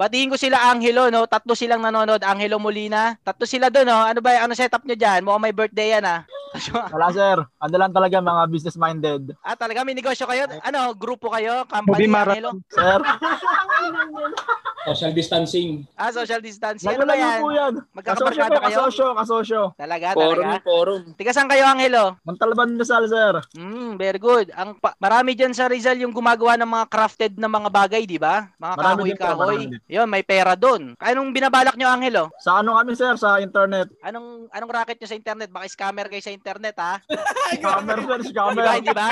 Batiin ko sila Angelo, no? Tatlo silang nanonood. Angelo Molina. Tatlo sila doon, no? Ano ba, ano setup nyo dyan? Mukhang may birthday yan, ah. Wala sir. Ano lang talaga mga business minded. ah, talaga may negosyo kayo? Ano, grupo kayo? Company, Angelo? Sir. Social distancing. Ah, social distancing. Ano ba yan? po yan. Magkakabarkada kayo? kasosyo, kasosyo. Talaga, Forum, talaga. forum. Tiga saan kayo, Angelo? Montalban Rizal sir. Hmm, very good. Ang pa- marami diyan sa Rizal yung gumagawa ng mga crafted na mga bagay, di ba? Mga Marami kahoy-kahoy. Yun, may pera doon. Anong binabalak nyo, Angelo? Sa ano kami sir? Sa internet. Anong anong racket nyo sa internet? Baka scammer kayo sa internet, ha? Scammer sir, scammer. ba, di ba?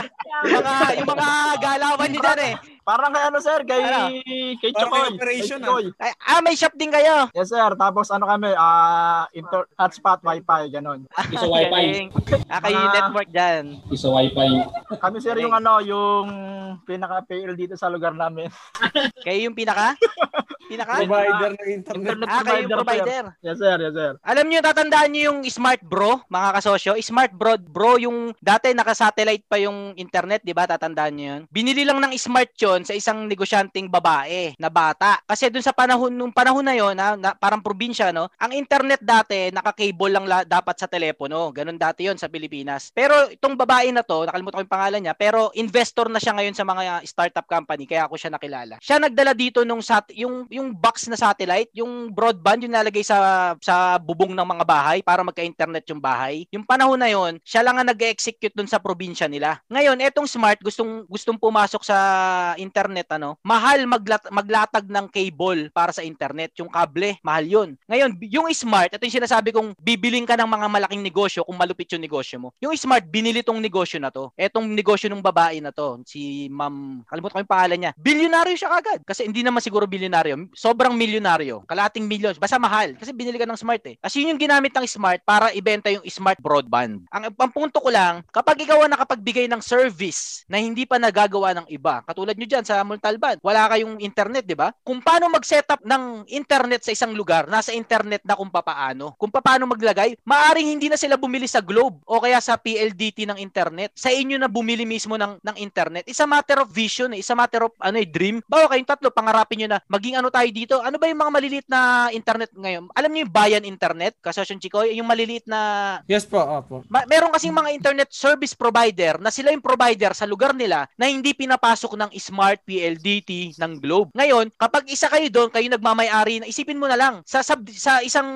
Yung mga, yung mga galawan nyo dyan, eh. Parang kay ano sir, kay Ano? kay Chokoy. operation, Kay Chokoy. Ay, ah, may shop din kayo. Yes sir, tapos ano kami, ah inter hotspot wifi ganun. Isa wifi. Ah, kayo yung network dyan. Isa wifi. Kami sir yung ano, yung pinaka PL dito sa lugar namin. Kayo yung pinaka? Pinaka? Provider ng internet. Internet Ah, kayo yung sir. provider. Yes sir, yes sir. Alam niyo, tatandaan niyo yung Smart Bro, mga kasosyo. Smart Bro, bro, yung dati naka-satellite pa yung internet, di ba? Tatandaan niyo yun. Binili lang ng Smart yun sa isang negosyanteng babae na bata. Kasi dun sa panahon, nung panahon na yon na, na, parang probinsya, no? Ang internet dati, naka-cable lang la, dapat sa telepono. Ganun dati yon sa Pilipinas. Pero itong babae na to, nakalimutan ko yung pangalan niya, pero investor na siya ngayon sa mga startup company, kaya ako siya nakilala. Siya nagdala dito nung sat, yung yung box na satellite, yung broadband yung nalagay sa sa bubong ng mga bahay para magka-internet yung bahay. Yung panahon na yon, siya lang ang nag-execute dun sa probinsya nila. Ngayon, etong smart gustong gustong pumasok sa internet ano, mahal maglat, maglatag ng cable para sa internet, yung kable, mahal yun. Ngayon, yung smart, ito yung sinasabi kong bibiling ka ng mga malaking negosyo kung malupit yung negosyo mo. Yung smart, binili tong negosyo na to. Etong negosyo ng babae na to, si Ma'am, kalimutan ko yung pangalan niya. Bilyonaryo siya kagad. Kasi hindi naman siguro bilyonaryo. Sobrang milyonaryo. Kalating milyon. Basta mahal. Kasi binili ka ng smart eh. Kasi yun yung ginamit ng smart para ibenta yung smart broadband. Ang, ang punto ko lang, kapag ikaw ang nakapagbigay ng service na hindi pa nagagawa ng iba, katulad nyo dyan sa Montalban, wala kayong internet, di ba? Kung paano mag-setup ng internet sa isang lugar, nasa internet na kung papaano. Kung paano maglagay, maaring hindi na sila bumili sa Globe o kaya sa PLDT ng internet. Sa inyo na bumili mismo ng, ng internet. It's a matter of vision, eh. it's a matter of ano, eh, dream. Bawa kayong tatlo, pangarapin nyo na maging ano tayo dito. Ano ba yung mga maliliit na internet ngayon? Alam niyo yung bayan internet? Kasosyon Chico, yung maliliit na Yes po, opo. Ma- meron kasing mga internet service provider na sila yung provider sa lugar nila na hindi pinapasok ng smart PLDT ng Globe. Ngayon, kapag isa kayo doon, kayo nagmamay-ari, na isipin mo na lang sa sub, sa isang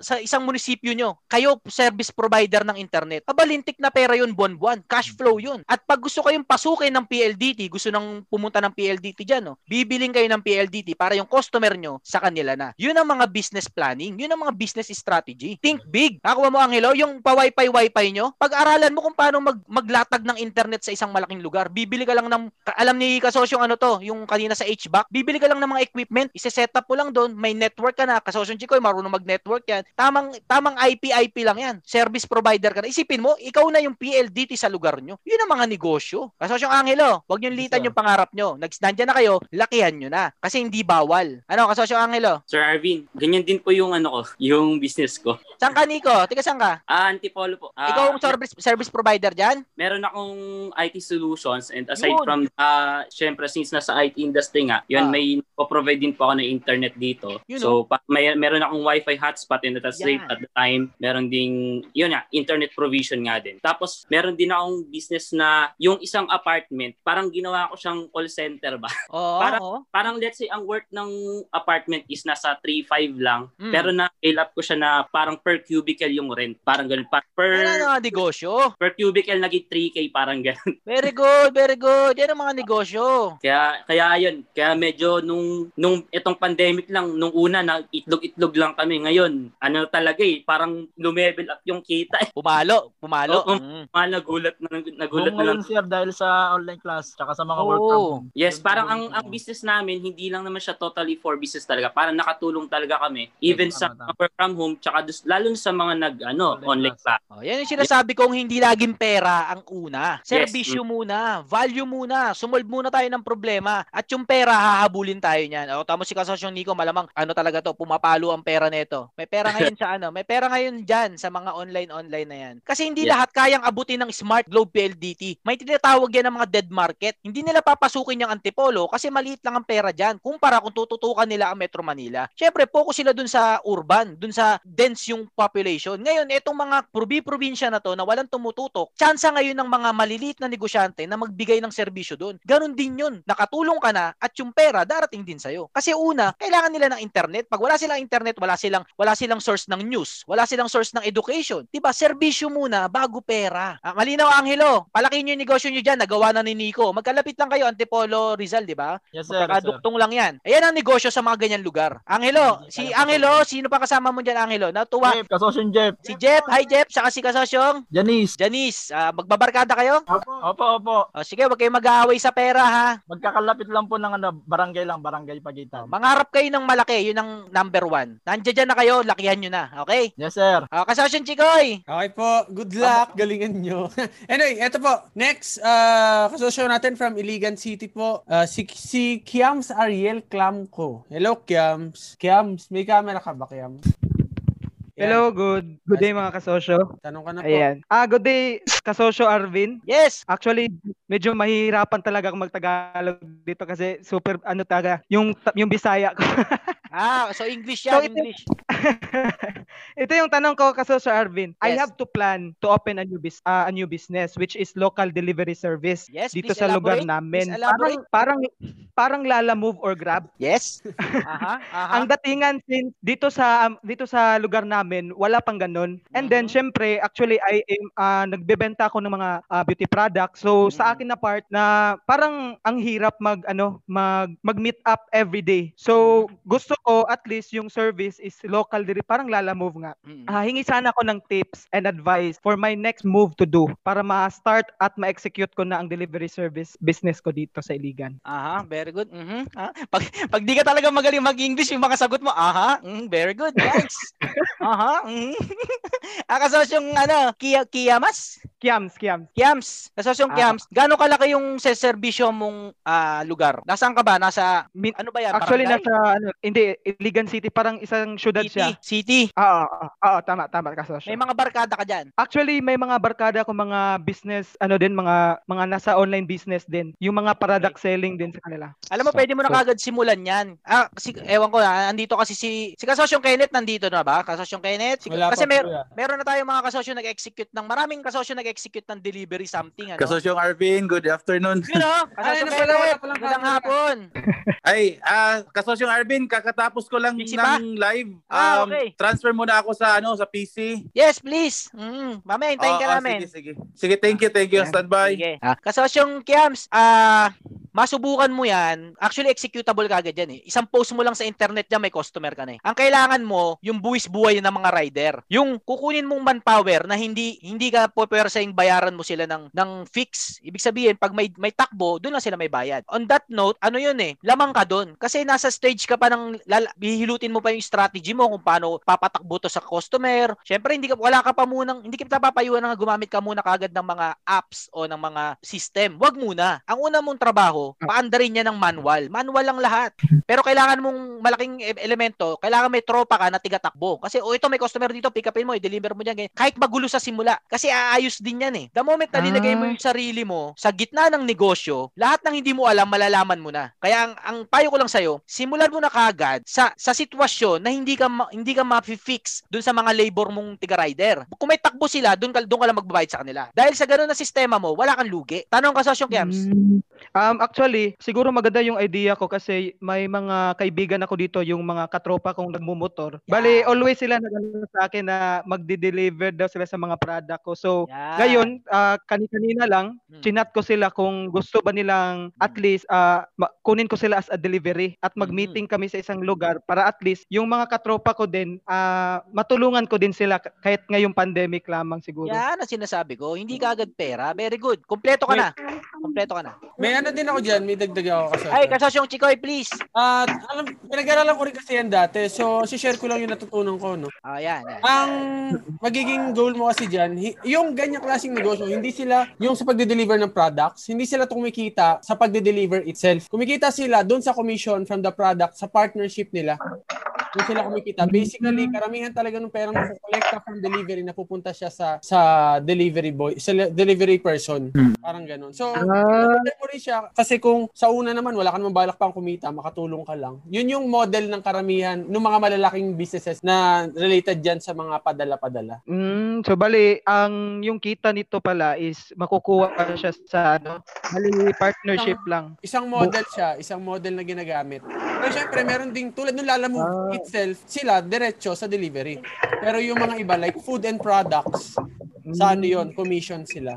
sa isang munisipyo nyo, kayo service provider ng internet. Abalintik na pera yun buwan-buwan, cash flow yun. At pag gusto kayong pasukin ng PLDT, gusto nang pumunta ng PLDT diyan, no. Bibiling kayo ng PLDT para yung customer nyo sa kanila na. Yun ang mga business planning, yun ang mga business strategy. Think big. Nakuha mo Angelo, yung pa-wifi wifi nyo, pag-aralan mo kung paano mag maglatag ng internet sa isang malaking lugar. Bibili ka lang ng alam ni kasosyo ano to, yung kanina sa HVAC, bibili ka lang ng mga equipment, ise-set up mo lang doon, may network ka na, kasosyo Chikoy, marunong mag-network yan. Tamang tamang IP IP lang yan. Service provider ka na. Isipin mo, ikaw na yung PLDT sa lugar nyo. Yun ang mga negosyo. Kasosyo Angelo, wag niyo litan yung pangarap nyo. Nags na kayo, lakihan nyo na. Kasi hindi bawal. Ano, kasosyo Angelo? Sir Arvin, ganyan din po yung ano ko, yung business ko. Saan ka, Nico? Tiga saan ka? Ah, Antipolo po. Ah, Ikaw ang service, service provider dyan? Meron akong IT solutions and aside Yun. from, ah, syempre since nasa IT industry nga, yun Ah. may provide din po ako ng internet dito. Yun, so, pa, may, meron akong wifi hotspot and same, Yan. at the time, meron ding, yun nga, internet provision nga din. Tapos, meron din akong business na yung isang apartment, parang ginawa ko siyang call center ba? Oo, Para- oo. parang let's say, ang worth ng apartment is nasa 3.5 lang. Mm. Pero na-scale up ko siya na parang per cubicle yung rent. Parang ganun. Pa, Yan per, ang mga negosyo. per cubicle naging 3K parang ganun. Very good, very good. Yan ang mga negosyo. Kaya kaya yun, kaya medyo nung nung itong pandemic lang nung una na itlog-itlog lang kami ngayon. Ano talaga eh, parang lumevel up yung kita eh. Pumalo, pumalo. Oo. Mm. Nagulat na nagulat Boom na lang. sir dahil sa online class tsaka sa mga work from Oo. home. Yes, parang ang ang business namin hindi lang naman siya total totally for business talaga. Para nakatulong talaga kami. Even Tama, sa tama. work from home, tsaka dus- lalo na sa mga nag, ano, Online online class. class. Oh, yan yung sinasabi kong hindi laging pera ang una. Serbisyo muna, value muna, sumolve muna tayo ng problema. At yung pera, hahabulin tayo niyan. O, tamo si Kasosyong Nico, malamang ano talaga to, pumapalo ang pera nito. May pera ngayon sa ano, may pera ngayon dyan sa mga online-online na yan. Kasi hindi Yes. lahat kayang abutin ng Smart Globe PLDT. May tinatawag yan ng mga dead market. Hindi nila papasukin yung Antipolo kasi maliit lang ang pera dyan. Kumpara kung tututukan nila ang Metro Manila. Siyempre, focus sila dun sa urban, dun sa dense yung population. Ngayon, itong mga probi-probinsya na to na walang tumututok, tsansa ngayon ng mga maliliit na negosyante na magbigay ng serbisyo doon. Ganon din yun. Nakatulong ka na at yung pera darating din sa'yo. Kasi una, kailangan nila ng internet. Pag wala silang internet, wala silang wala silang source ng news, wala silang source ng education. 'Di ba? Serbisyo muna bago pera. Ah, malinaw Angelo. Palakihin niyo yung negosyo niyo diyan, nagawa na ni Nico. Magkalapit lang kayo Antipolo Rizal, 'di ba? Yes, sir. Yes. Magkakaduktong lang 'yan. Ayan ang negosyo sa mga ganyan lugar. Angelo, si Angelo, sino pa kasama mo diyan Angelo? Natuwa. Jeff, kasosyon Jeff. Si Jeff, hi Jeff, saka si Kasosyong Janice. Janice, ah, magbabarkada kayo? Opo, opo. O, sige, wag kayong mag-aaway sa pera ha. Magkakalapit lang po ng ano, barangay lang, barangay Pagitan. Mangarap kayo ng malaki, yun ang number one. Nandiyan dyan na kayo, lakihan nyo na, okay? Yes, sir. Uh, Kasosyon Chikoy! Okay po. Good luck. Galingan nyo. anyway, eto po. Next, uh, kasosyo natin from Iligan City po. Uh, si, si Kiams Ariel Clamco. Hello, Kiams. Kiams, may camera ka ba, Kiams? Hello, good good day mga kasosyo. Tanong ka na po. Ayan. Ah, good day kasosyo Arvin. Yes! Actually, medyo mahihirapan talaga akong magtagalog dito kasi super ano talaga yung yung Bisaya ko. Ah, so English So, yan, ito- English. Ito yung tanong ko kasosyo Arvin. I Yes. have to plan to open a new bus ah, a new business which is local delivery service Yes, dito sa lugar elaborate. namin. Please Parang parang parang Lala Move or Grab. Yes? Aha, aha. Ang datingan since dito sa um, dito sa lugar namin wala pang ganun. And then Mhm. syempre actually I am ah, nagbebenta ako ng mga ah, beauty products. So Mhm. sa akin na part na parang ang hirap mag ano mag mag meet up every day. So gusto ko at least yung service is local diri parang Lala Move nga. Mm. Ah, hingi sana ako ng tips and advice for my next move to do para ma-start at ma-execute ko na ang delivery service business ko dito sa Iligan. Aha, very good. Mhm. Ah, pag pag di ka talaga magaling mag-English, yung mga sagot mo, aha, mm, very good. Nice. aha. Mm. ah, kasosyong ano, Kia Kiamas? Kiams, Kiams. Kiams. Kasosyong Ah. Kiams. Gaano kalaki yung serbisyo mong ah, lugar? Nasaan ka ba? Nasa Min- ano ba yan? Actually Barangay? nasa ano, hindi Iligan City parang isang syudad City. siya. City. Oo, oo, oo, tama, tama kasosyo. May mga barkada ka dyan. Actually, may mga barkada ko mga business, ano din, mga mga nasa online business din. Yung mga product selling din sa kanila. Alam mo, So- pwede mo na so- kagad simulan yan. Ah, kasi, ewan ko na, andito kasi si, si Kasosyong Kenneth nandito na ba? Kasosyong Kenneth? Si, Wala kasi pa mer- po yan. meron na tayong mga kasosyo nag-execute ng, maraming kasosyo nag-execute ng delivery something, ano? Kasosyong Arvin, good afternoon. O, Ay, kasosyong ano pala, wala palang magandang hapon. Ay, ah, kasosyong Arvin, kakatapos ko lang ba? ng live. Ah, Um, okay. Transfer muna ako sa ano, sa PC. Yes, please. Mm, mamaya, hintayin ka Oo, namin. Sige, sige. Sige, thank you, thank you. Yan. Standby. Sige. Ah, kasosyong Kiams, ah, masubukan mo yan. Actually, executable ka agad yan eh. Isang post mo lang sa internet dyan, may customer ka na eh. Ang kailangan mo, yung buwis buhay ng mga rider. Yung kukunin mong manpower na hindi hindi ka pupwersahing bayaran mo sila ng, ng fix. Ibig sabihin, pag may, may takbo, doon lang sila may bayad. On that note, ano yun eh, lamang ka doon. Kasi nasa stage ka pa ng, lala, bihilutin mo pa yung strategy mo kung paano papatakbo to sa customer. Siyempre, hindi ka, wala ka pa munang, hindi kita papayuan na gumamit ka muna kagad ng mga apps o ng mga system. Wag muna. Ang una mong trabaho, paandarin niya ng manual. Manual lang lahat. Pero kailangan mong malaking e- elemento, kailangan may tropa ka na tigatakbo. Kasi o ito may customer dito, pick upin mo, i-deliver mo diyan. Kahit magulo sa simula. Kasi aayos din yan eh. The moment na nilagay mo Ah. yung sarili mo sa gitna ng negosyo, lahat ng hindi mo alam, malalaman mo na. Kaya ang, ang payo ko lang sa'yo, simulan mo na kagad sa, sa sitwasyon na hindi ka, ma, hindi ka ma-fix dun sa mga labor mong tiga-rider. Kung may takbo sila, dun ka, dun ka lang magbabayad sa kanila. Dahil sa ganun na sistema mo, wala kang lugi. Tanong ka sa Kiams. Mm. Um, actually, siguro maganda yung idea ko kasi may mga kaibigan ako dito, yung mga katropa kong nagmumotor. Bali, Yan. always sila nag sa akin na magde-deliver daw sila sa mga product ko. So, Yan. ngayon, ah, kani-kanina lang, Hmm. chinat ko sila kung gusto ba nilang at least ma- kunin ko sila as a delivery at mag-meeting kami sa isang lugar para at least yung mga katropa ko din, ah, matulungan ko din sila kahit ngayong pandemic lamang siguro. Yan ang sinasabi ko. Hindi ka agad pera. Very good. Kompleto ka na. Kompleto ka na. May ano din ako dyan, may dagdag ako kasi. Ay, kasosyong Chikoy, please. At alam, pinag-aralan ko rin kasi yan dati. So, si-share ko lang yung natutunan ko, no? Ah, yan. yan. Ang magiging goal mo kasi dyan, yung ganyang klaseng negosyo, hindi sila, yung sa pagde-deliver ng products, hindi sila kumikita sa pagde-deliver itself. Kumikita sila doon sa commission from the product, sa partnership nila. Doon sila kumikita. Basically, karamihan talaga ng perang nakukolekta from delivery na pupunta siya sa sa delivery boy, sa delivery person. Parang ganun. So, Consider mo rin siya kasi kung sa una naman wala ka namang balak pang kumita, makatulong ka lang. Yun yung model ng karamihan ng mga malalaking businesses na related diyan sa mga padala-padala. mm, so bali, ang yung kita nito pala is makukuha ka siya sa ano, bali partnership lang. Isang model siya, isang model na ginagamit. Pero syempre, meron ding tulad ng Lala Move Ah. Itself, sila diretso sa delivery. Pero yung mga iba like food and products, sa ano yun, commission sila.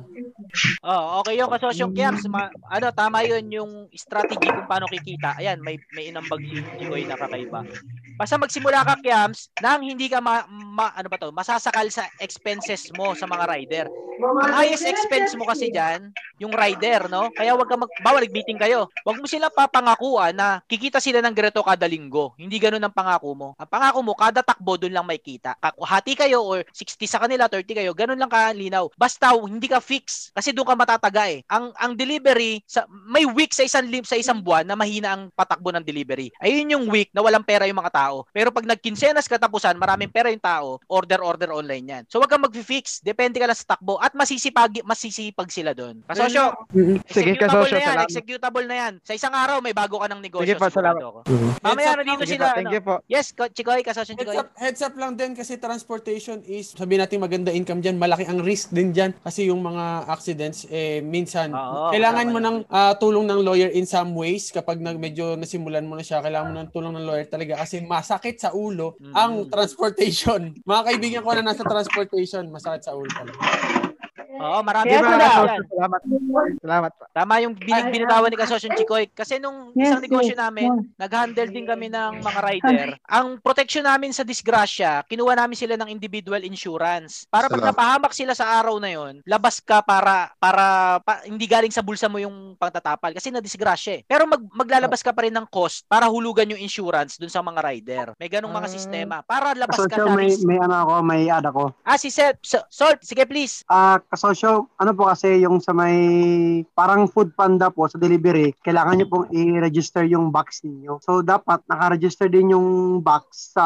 Oh, okay yung kasosyong Kiams. Ma- ano, tama yun yung strategy kung paano kikita. Ayan, may may inambag si Chikoy na kakaiba. Basta magsimula ka, Kiams, nang hindi ka ma, ma- ano ba to, masasakal sa expenses mo sa mga rider. Ang highest expense mo kasi diyan, yung rider, no? Kaya wag ka mag bawal meeting kayo. Wag mo sila papangakuan na kikita sila ng ganito kada linggo. Hindi ganoon ang pangako mo. Ang pangako mo kada takbo doon lang may kita. Hati kayo or 60 sa kanila, 30 kayo. Ganun lang kalinaw. Basta hindi ka fix kasi doon ka matataga eh. Ang ang delivery sa may week sa isang lim sa isang buwan na mahina ang patakbo ng delivery. Ayun yung week na walang pera yung mga tao. Pero pag nagkinsenas katapusan, maraming pera yung tao, order order online yan. So wag kang mag-fix. Depende ka lang sa takbo at masisipag masisipag sila doon. Kasosyo, Sige, executable kasosyo, na yan, salamat. executable na yan. Sa isang araw may bago ka ng negosyo. Sige sigurado salamat. ako. Mamaya na dito Sige sila. po, thank ano. you po. Yes, Ko- Chikoy, kasosyo Heads Chikoy. up, heads up lang din kasi transportation is, sabi natin maganda income dyan, malaki ang risk din dyan kasi yung mga accidents, eh, minsan, Oo, kailangan mo ng ah, tulong ng lawyer in some ways kapag nag, medyo nasimulan mo na siya, kailangan mo ng tulong ng lawyer talaga kasi masakit sa ulo Mm. ang transportation. Mga kaibigan ko na nasa transportation, masakit sa ulo talaga. Oo, marami kasosyo kasosyo, salamat. Salamat po. Tama yung binig binitawan ni Kasosyo Chikoy. Kasi nung isang negosyo namin, nag-handle din kami ng mga rider. Ang protection namin sa disgrasya, kinuha namin sila ng individual insurance. Para pag Salamat. napahamak sila sa araw na yon, labas ka para para pa- hindi galing sa bulsa mo yung pangtatapal kasi na disgrasya eh. Pero mag, maglalabas ka pa rin ng cost para hulugan yung insurance dun sa mga rider. May ganong mga Ah. sistema para labas ka Kasosyo, sa may, risk. may ano ako, may ad ako. Ah, si Seth, So- Salt, sige please. Ah, kasosyo, ano po kasi yung sa may parang food panda po sa delivery, kailangan nyo pong i-register yung box ninyo. So, dapat naka-register din yung box sa,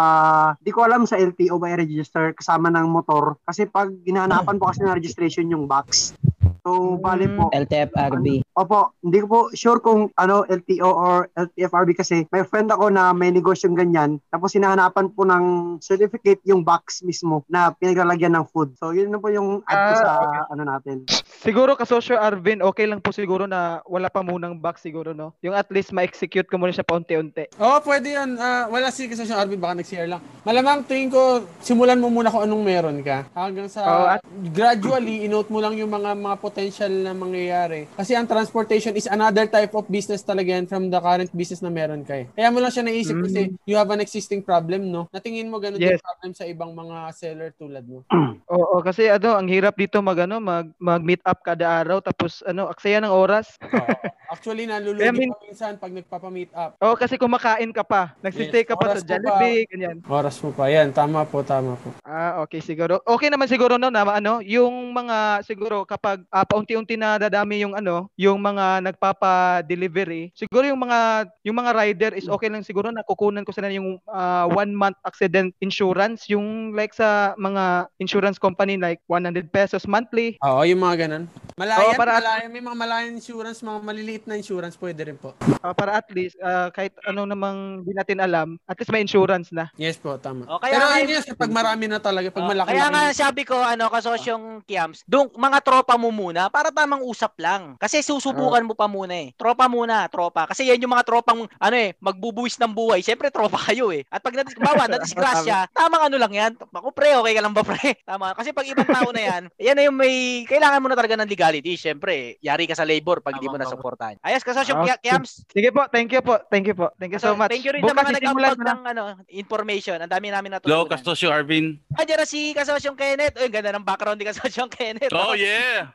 di ko alam sa LTO ba i-register kasama ng motor. Kasi pag ginahanapan po kasi ng registration yung box. So, bali po. LTFRB. Opo, hindi ko po sure kung ano LTO or LTFRB kasi may friend ako na may negosyong ganyan. Tapos hinahanapan po ng certificate yung box mismo na pinaglalagyan ng food. So yun na po yung add ko Ah, sa okay. ano natin. Siguro kasosyo Arvin, okay lang po siguro na wala pa munang box siguro no. Yung at least ma-execute ko muna siya paunti-unti. Oo, pwede yan. Ah, wala si kasi Arvin, baka nag-share lang. Malamang tingin ko, simulan mo muna kung anong meron ka. Hanggang sa Oo, at- gradually, inote mo lang yung mga mga potential na mangyayari. Kasi ang transportation is another type of business talaga yan from the current business na meron ka eh. Kaya mo lang siya naisip Mm. kasi you have an existing problem, no? Natingin mo ganun Yes. yung problem sa ibang mga seller tulad mo. Oo, kasi ano, ang hirap dito mag ano, mag mag-meet up kada araw tapos ano, aksaya ng oras. Oo. Actually, nalulugi Kaya min- pa minsan pag nagpapa-meet up. Oo, kasi kumakain ka pa. Nagsistay Yes, ka pa oras sa. Jollibee, ganyan. Oras mo pa. Yan, tama po, tama po. Ah, okay siguro. Okay naman siguro no na ano, yung mga siguro kapag ah, paunti-unti na dadami yung ano, yung mga nagpapa-delivery, siguro yung mga yung mga rider is okay lang siguro na kukunan ko sila yung ah, one month accident insurance, yung like sa mga insurance company like 100 pesos monthly. Oo, yung mga ganun. Malayan, Oo, para- malayan, may mga malayan insurance, mga maliliit na insurance, pwede rin po. Ah, para at least ah, kahit ano namang di natin alam, at least may insurance na. Yes po, tama. O, kaya Pero yun yun, pag marami na talaga, pag Oh, malaki Kaya nga sabi ko, ano, kasosyong Kiams, dung, mga tropa mo muna para tamang usap lang. Kasi susubukan mo pa muna eh. Tropa muna, tropa. Kasi yan yung mga tropang, ano eh, magbubuwis ng buhay. Siyempre, tropa kayo eh. At pag nadis, bawa, nadisgrasya, tamang ano lang yan. Ako, pre, okay ka lang ba, pre? Tama. Kasi pag ibang tao na yan, yan na yung may, kailangan mo na talaga ng legal reality, syempre, yari ka sa labor pag di mo nasuportahan. Ayos, kasosyo, Okay. Kia- Kiams. Sige po, thank you po. Thank you po. Thank you so much. Thank you rin Bukas sa mga nag-upload ko na. ng ano, information. Ang dami namin Hello, natutunan. Kasosyo Arvin. Ah, dyan na si Kasosyong Kenneth. Uy, ang ganda ng background ni Kasosyong Kenneth. Oh, yeah.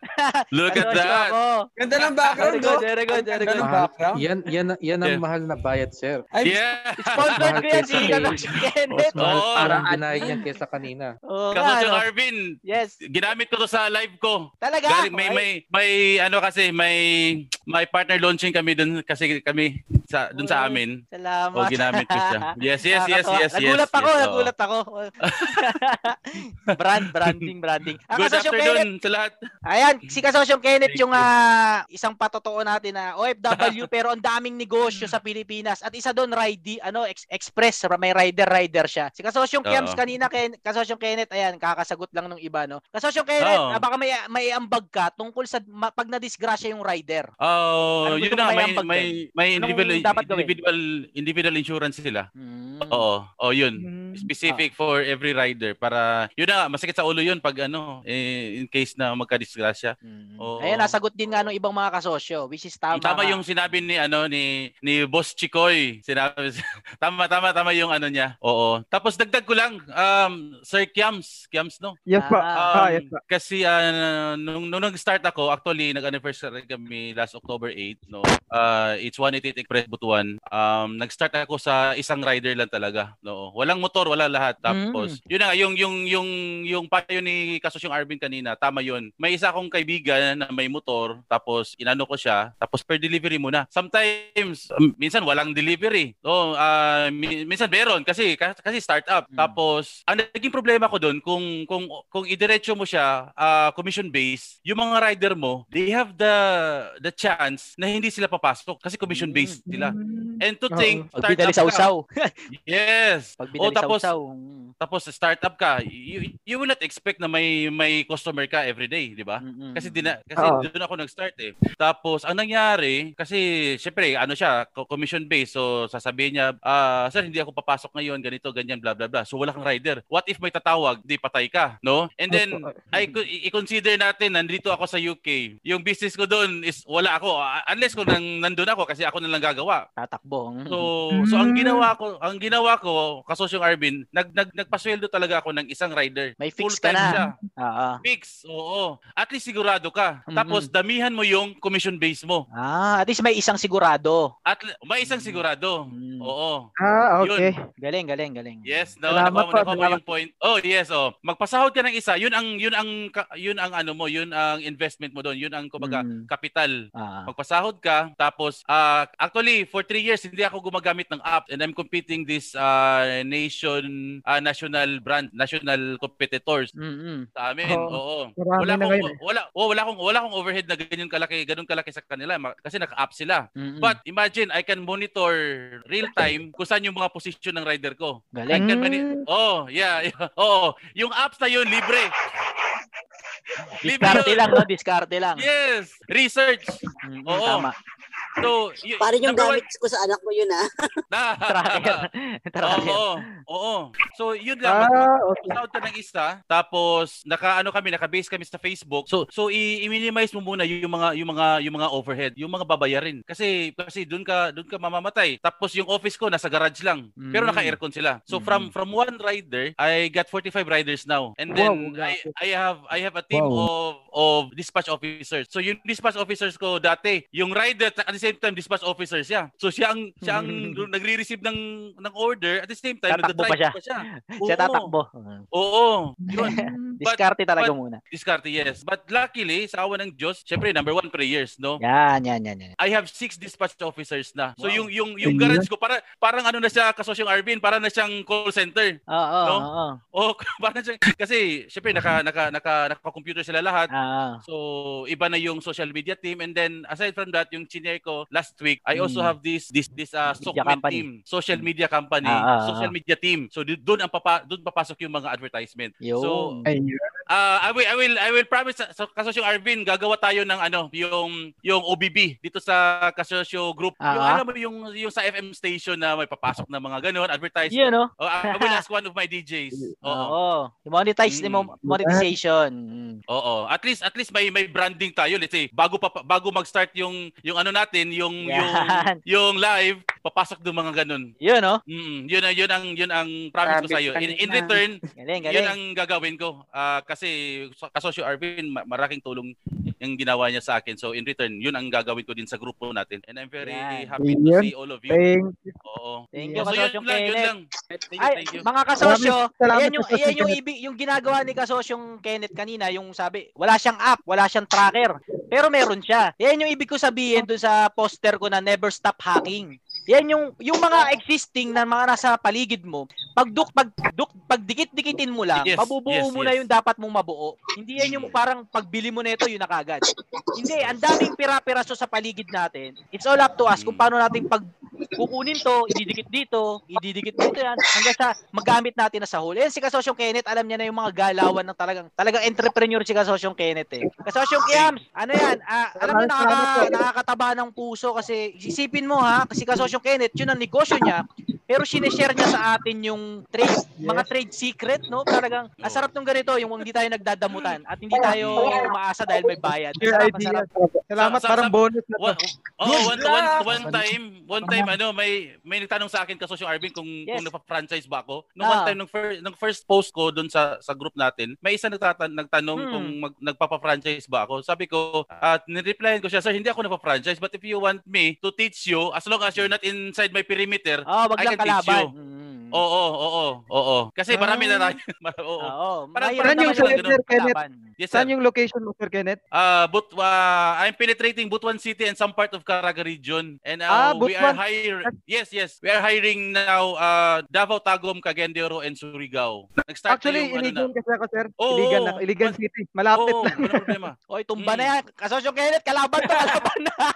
Look at that. ako. Ganda ng background, Very good, no? very good, very Ganda good. ng background. Yan, yan, yan ang Yeah. mahal na bayad, sir. Ay, Yeah. Sponsored ko yan si Kenneth. Oo. parang ginayad niya kesa kanina. Nga, Kasosyo ano. Arvin, Yes. ginamit ko to sa live ko. Talaga? Galing, may, Ay, may, may, ano kasi, may, may partner launching kami dun, kasi kami, sa, dun sa amin. Salamat. O, ginamit ko siya. Yes, yes, yes, yes, yes. Nagulat ako, yes, nagulat ako. Brand, branding, branding. Ang Good Kasosyong Kenneth, afternoon sa lahat. Ayan, si Kasosyong Kenneth Thank yung ah, isang patotoo natin na OFW pero ang daming negosyo sa Pilipinas at isa doon ride ano ex- express may rider rider siya. Si Kasosyong. Kiams kanina Ken, Kasosyong Kenneth ayan kakasagot lang ng iba no. Kasosyong Kenneth Oo. ah, baka may may ambag ka tungkol sa ma- pag na-disgrasya yung rider. Oh, Ano yun na, may may, ambag may, may Anong individual, dapat gawin? individual, individual insurance sila. Hmm. Oo, oh, yun. Mm. Specific for every rider para, yun na, masakit sa ulo yun pag ano, eh, in case na magka-disgrasya. Mm. Oo. Ayan, nasagot din nga ng ibang mga kasosyo, which is tama. Tama nga. yung sinabi ni ano ni ni Boss Chikoy. Sinabi tama tama tama yung ano niya. Oo. Tapos dagdag ko lang um Sir Kiams, Kiams no. Yes po. Ah, Ah, yes po. Kasi ah, nung, nung nag-start ako, actually nag-anniversary kami last October 8, no. Uh, it's 188 Express Butuan. Um nag-start ako sa isang rider lang talaga, no. Walang motor, wala lahat. Tapos yun na nga, yung yung yung yung payo ni Kasos yung Arvin kanina, tama yun. May isa akong kaibigan na may motor, tapos inano ko siya, tapos per delivery muna. Sometimes um, minsan walang delivery. No, ah, mi- minsan meron kasi ka- kasi startup. Mm. Tapos ang naging problema ko doon kung kung kung idiretso mo siya ah, commission based, yung mga rider mo, they have the the chance na hindi sila papasok kasi commission based sila. And to think Pag binali startup ka. sausaw. Yes. Pag O binali tapos sausaw. mm. tapos startup ka, you, you will not expect na may may customer ka every day, di ba? Mm-mm. Kasi dina, kasi Oo. doon ako nag-start eh. Tapos ang nangyari kasi syempre ano siya, co- commission based so sasabihin niya, ah sir hindi ako papasok ngayon, ganito, ganyan, blah blah blah. So wala kang rider. What if may tatawag, di patay ka, no? And then. I co- i- i-consider natin nandito ako sa UK. Yung business ko doon is wala ako unless kung nang nandun ako kasi ako na lang gagawa. Tatakbo. mm. So, so ang ginawa ko, ang ginawa ko, kasosyong Arvin, nag, nag nagpasweldo talaga ako ng isang rider. May fix Full ka na. siya. Oo. Fix, oo. At least sigurado ka. Mhm. Tapos damihan mo yung commission base mo. Ah, at least may isang sigurado. At may isang sigurado. Mm. Oo. Ah, okay. Galing, galing, galing. Yes, no, Salamat nakuha mo, nakuha yung point. Oh, yes, oh. Magpasahod ka ng isa. Yun ang yun ang ka- yun ang ano mo, yun ang investment mo doon. Yun ang kumbaga Mm. capital. Ah. Magpasahod ka, tapos ah, actually for three years hindi ako gumagamit ng app and I'm competing this ah, nation ah, national brand, national competitors sa amin. Oo. Oo. Wala akong ngayon eh. wala oh, wala akong wala akong overhead na ganyan kalaki, ganun kalaki sa kanila kasi naka-app sila. Mm-mm. But imagine I can monitor real time kung saan yung mga position ng rider ko. I galing. can mani- Oh, yeah. yeah. Oo. Yung apps na yun libre. Diskarte lang, no? Diskarte lang. Yes, research. Oo. Tama. So, y- Parang yung number one- gamit ko sa anak mo yun ah. Na. Tracker. Tracker. Oo. Oo. So, yun lang. Ah, okay. mag-out ka ng isa, tapos naka-ano kami, naka-base kami sa Facebook. So, so i- i-minimize mo muna yung mga yung mga yung mga overhead, yung mga babayarin. Kasi kasi doon ka doon ka mamamatay. Tapos yung office ko nasa garage lang. Pero Mm. naka-aircon sila. So Mm. from from one rider, I got 45 riders now. And then Wow, I I have I have a team of of dispatch officers. So yung dispatch officers ko dati, yung rider at the same time dispatch officer siya. So siya ang siya ang nagre-receive ng ng order at the same time Tatakbo pa siya. pa siya. Siya Oo. tatakbo. Oo. Yun. Diskarte talaga but- muna. Diskarte, yes. But luckily, sa awa ng Diyos, syempre, number one, prayers, no? Yan, yan, yan, yan. I have six dispatch officers na. So Wow. yung yung yung garage ko para parang ano na siya kasosyong Arvin, para na siyang call center. Oo, oo, No? oo. Oh, para na siya kasi syempre naka naka naka naka-computer sila lahat. Ah, So iba na yung social media team and then aside from that yung ko ko last week, I also Hmm. have this this this uh, company. team, social media company, Ah, ah, social ah. media team. So doon ang papa doon papasok yung mga advertisement. Yun. So. Uh, I will I will I will promise sa Kasosyo Arvin gagawa tayo ng ano yung yung OBB dito sa Kasosyo group. Yung Ah. alam mo yung yung sa FM station na may papasok na mga ganun advertisement. Yun, no? Oh, I, will ask one of my DJs. Oo. Oo. Monetize, Mm. mo monetization. Mm. Oo. At least at least may may branding tayo. Let's say bago pa bago mag-start yung yung ano natin, yung yung Yan. yung live, papasok doon mga ganun. Yun, no? Mm, yun ang yun ang yun ang promise ko sa iyo. In, in return, Galing, yun galing. ang gagawin ko. Ah, kasi sa- kasosyo Arvin, ma- maraking tulong yung ginawa niya sa akin. So in return, yun ang gagawin ko din sa grupo natin. And I'm very Yan. happy to see all of you. Thank you. Oo. Thank you, So yun lang, yun lang. Thank you, Ay, thank you. mga kasosyo, ayan yung, ayan yung, ibig, yung ginagawa ni kasosyong Kenneth kanina, yung sabi, wala siyang app, wala siyang tracker, pero meron siya. Yan yung ibig ko sabihin dun sa poster ko na never stop hacking. Yan yung yung mga existing na mga nasa paligid mo, pag duk pag duk pag dikit-dikitin mo lang, Yes, mabubuo yes, mo na yes. yung dapat mong mabuo. Hindi yan yung parang pagbili mo nito yun na kagad. Hindi, ang daming pira-piraso sa paligid natin. It's all up to us kung paano natin pag kukunin to, ididikit dito, ididikit dito yan, hanggang sa magamit natin na sa huli. Yan si Kasosyong Kenneth, alam niya na yung mga galawan ng talagang, talagang entrepreneur si Kasosyong Kenneth eh. Kasosyong Kiams, ano yan, ah, alam niyo nakaka, nakakataba ng puso kasi isipin mo ha, si Kasosyong Kenneth, yun ang negosyo niya, pero sineshare niya sa atin yung trade, mga trade secret, no? Talagang, ang sarap nung ganito, yung hindi tayo nagdadamutan at hindi tayo umaasa dahil may bayad. Your idea. sarap. Salamat, Sa- sa- parang bonus na to. One, oh, one, one, luck! one time, one time ano, may may nagtanong sa akin kasosyo Arvin kung Yes. kung nagpa-franchise ba ako. Nung Ah. one time nung first nung first post ko doon sa sa group natin, may isa nagtatan nagtanong Hmm. kung mag, nagpapa-franchise ba ako. Sabi ko, at nireplyan ko siya, "Sir, hindi ako nagpa-franchise, but if you want me to teach you, as long as you're not inside my perimeter, Oh, wag I can teach kalaban. you. Mm. Oo, oo, oo. Kasi marami na tayo. oo. Oo. Parang- yung sa yung Sir Kenneth. Yes, Saan sir. yung location mo, Sir Kenneth? Uh, but uh, I'm penetrating Butuan City and some part of Caraga region. And uh, Ah, we are hiring Yes, yes. We are hiring now uh, Davao, Tagum, Cagayan en Surigao. Nag-start Actually, na yung ano na. Iligan kasi ako, Sir. Oo, Iligan ako. Iligan City. Malapit Oo, lang. walang problema. Oy, tumba Mm. na yan. Kasosyo Kenneth, kalaban to, kalaban na.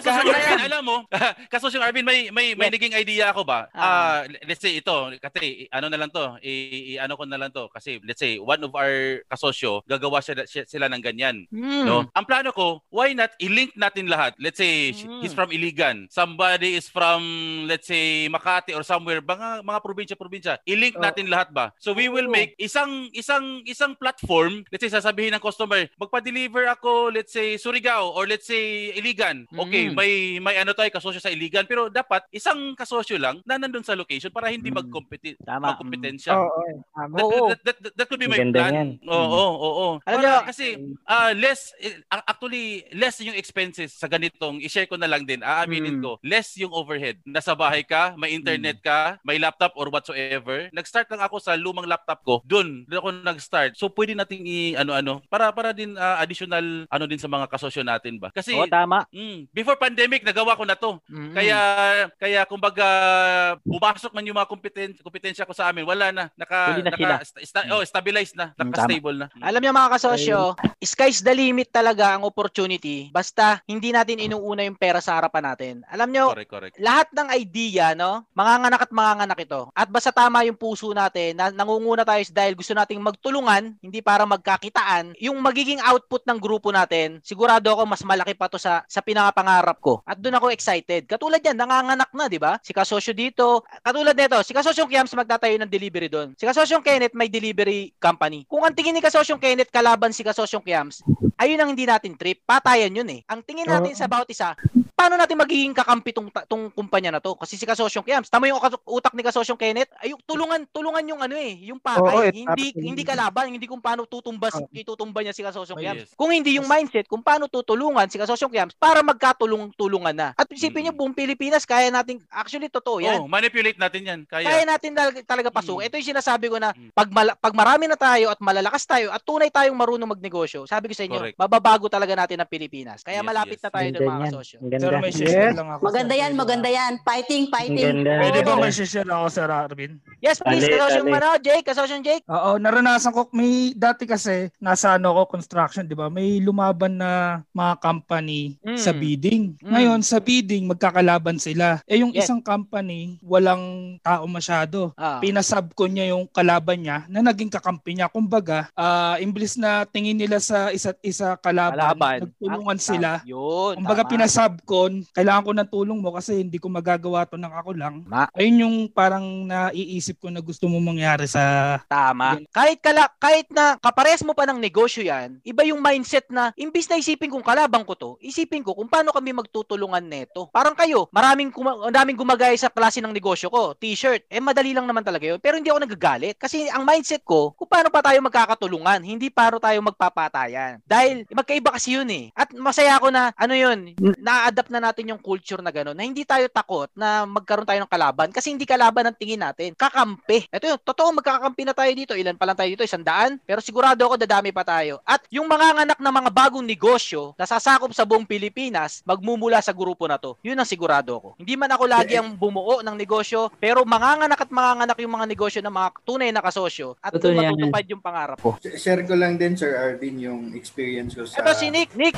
Kasosyo na Arvin, alam mo, kasosyo Arvin, may, may, may Yes. naging idea ako ba? Ah. Ah, let's say ito, kasi ano na lang to, i, i- ano ko na lang to, kasi let's say one of our kasosyo, gagawa sila, siya- sila ng ganyan. Hmm. No? Ang plano ko, why not i-link natin lahat? Let's say Mm. he's from Iligan, somebody is from let's say Makati or somewhere, mga mga probinsya-probinsya. I-link Oh. natin lahat ba? So we will Oo. make isang isang isang platform, let's say sasabihin ng customer, magpa-deliver ako let's say Surigao or let's say Iligan. Okay, Mm. may may ano tayo kasosyo sa Iligan, pero dapat isang kasosyo lang na nandun sa location para hindi Mm. magkompeti Tama. magkompetensya. Oo, oo. Tama. That, Oo. that, that, that, that could be my Maganda plan. yan. Oo, oo, oo. Alam Para kasi ah less eh, actually less yung expenses sa ganitong i-share ko na lang din. Aaminin Mm. ko, less yung overhead. Nasa bahay ka, may internet ka, may laptop or whatsoever. Nag-start lang ako sa lumang laptop ko. Doon, doon ako nag-start. So pwede nating i ano-ano para para din ah, additional ano din sa mga kasosyo natin ba. Kasi Oo, tama. mm, before pandemic nagawa ko na to. Mm. Kaya kaya kumbaga pumasok man yung mga kompeten kompetensya ko sa amin, wala na. Naka, na naka sila. sta- sta- oh, stabilized na, Mm, naka-stable na. Alam niyo mga kasosyo, sky's the limit talaga ang opportunity basta hindi natin inuuna yung pera sa harapan natin. Alam niyo, Correct, correct. lahat ng idea, no? Manganganak at manganganak ito. At basta tama yung puso natin, na nangunguna tayo dahil gusto nating magtulungan, hindi para magkakitaan, yung magiging output ng grupo natin, sigurado ako mas malaki pa to sa sa pinakapangarap ko. At doon ako excited. Katulad yan, nanganganak na, di ba? Si Kasosyo dito, katulad nito, si Kasosyong Kiams magtatayo ng delivery doon. Si Kasosyong Kenneth may delivery company. Kung ang tingin ni Kasosyong Kenneth kalaban si Kasosyong Kiams, ayun ang hindi natin trip. Patayan yun eh. Ang tingin natin sa bawat isa, paano natin magiging kakampi tong, tong kumpanya na to? Kasi si Kasosyong Kiams, tama yung utak ni Kasosyong Kenneth, ay tulungan, tulungan yung ano eh, yung pakay. Oo, eh, hindi tapos- hindi kalaban, hindi kung paano tutumbas, Oo. itutumba niya si Kasosyong Oh, Kiams. yes. Kung hindi yung mindset, kung paano tutulungan si Kasosyong Kiams para magkatulong-tulungan na. At isipin niyo, Mm. buong Pilipinas, kaya natin, actually totoo yan. Oh, manipulate natin 'yan. Kaya. Kaya natin talaga, talaga pasok. Mm. Ito yung sinasabi ko na Mm. pag, mala- pag marami na tayo at malalakas tayo at tunay tayong marunong magnegosyo, sabi ko sa inyo, Correct. mababago talaga natin ang Pilipinas. Kaya Yes, malapit yes. na tayo doon mga kasosyo. Ganda. may share Yes. lang ako. Maganda yan, maganda yan. Fighting, fighting. Pwede ba may share ako, Sir Arvin? Yes, please, Dali, kasosyong dali. ano, Jake, kasosyong Jake. Oo, naranasan ko may dati kasi nasa ano ko construction, 'di ba? May lumaban na mga company Mm. sa bidding. Mm. Ngayon sa bidding magkakalaban sila. Eh yung Yes. isang company walang tao masyado. Ah. Pinasab ko niya yung kalaban niya na naging kakampi niya. Kumbaga, ah imblis na tingin nila sa isa't isa kalaban, Kalaban. nagtulungan Ah, sila. Yun, Kumbaga tama. pinasab ko, kailangan ko ng tulong mo kasi hindi ko magagawa to ng ako lang. Ma. Ayun yung parang naiisip ko na gusto mo mangyari sa Tama. Kahit kala kahit na kapares mo pa ng negosyo 'yan, iba yung mindset na imbis na isipin kung kalabang ko to, isipin ko kung paano kami magtutulungan neto. Parang kayo, maraming kuma- ang daming gumagaya sa klase ng negosyo ko, t-shirt. Eh madali lang naman talaga 'yun, pero hindi ako nagagalit kasi ang mindset ko, kung paano pa tayo magkakatulungan, hindi paano tayo magpapatayan. Dahil magkaiba kasi 'yun eh. At masaya ako na ano 'yun, na-adapt na natin yung culture na gano'n, na hindi tayo takot na magkaroon tayo ng kalaban kasi hindi kalaban ang tingin natin, kakampi. Ito yun, totoo magkakampi na tayo dito. Ilan pa lang tayo dito? Isang daan? Pero sigurado ako dadami pa tayo. At yung mga anak ng mga bagong negosyo na sasakop sa buong Pilipinas, magmumula sa grupo na to. Yun ang sigurado ako. Hindi man ako lagi ang bumuo ng negosyo, pero manganganak at manganganak yung mga negosyo ng mga tunay na kasosyo at Totoo matutupad yung pangarap ko. Share ko lang din, Sir Arvin, yung experience ko sa... Ito si Nick. Nick!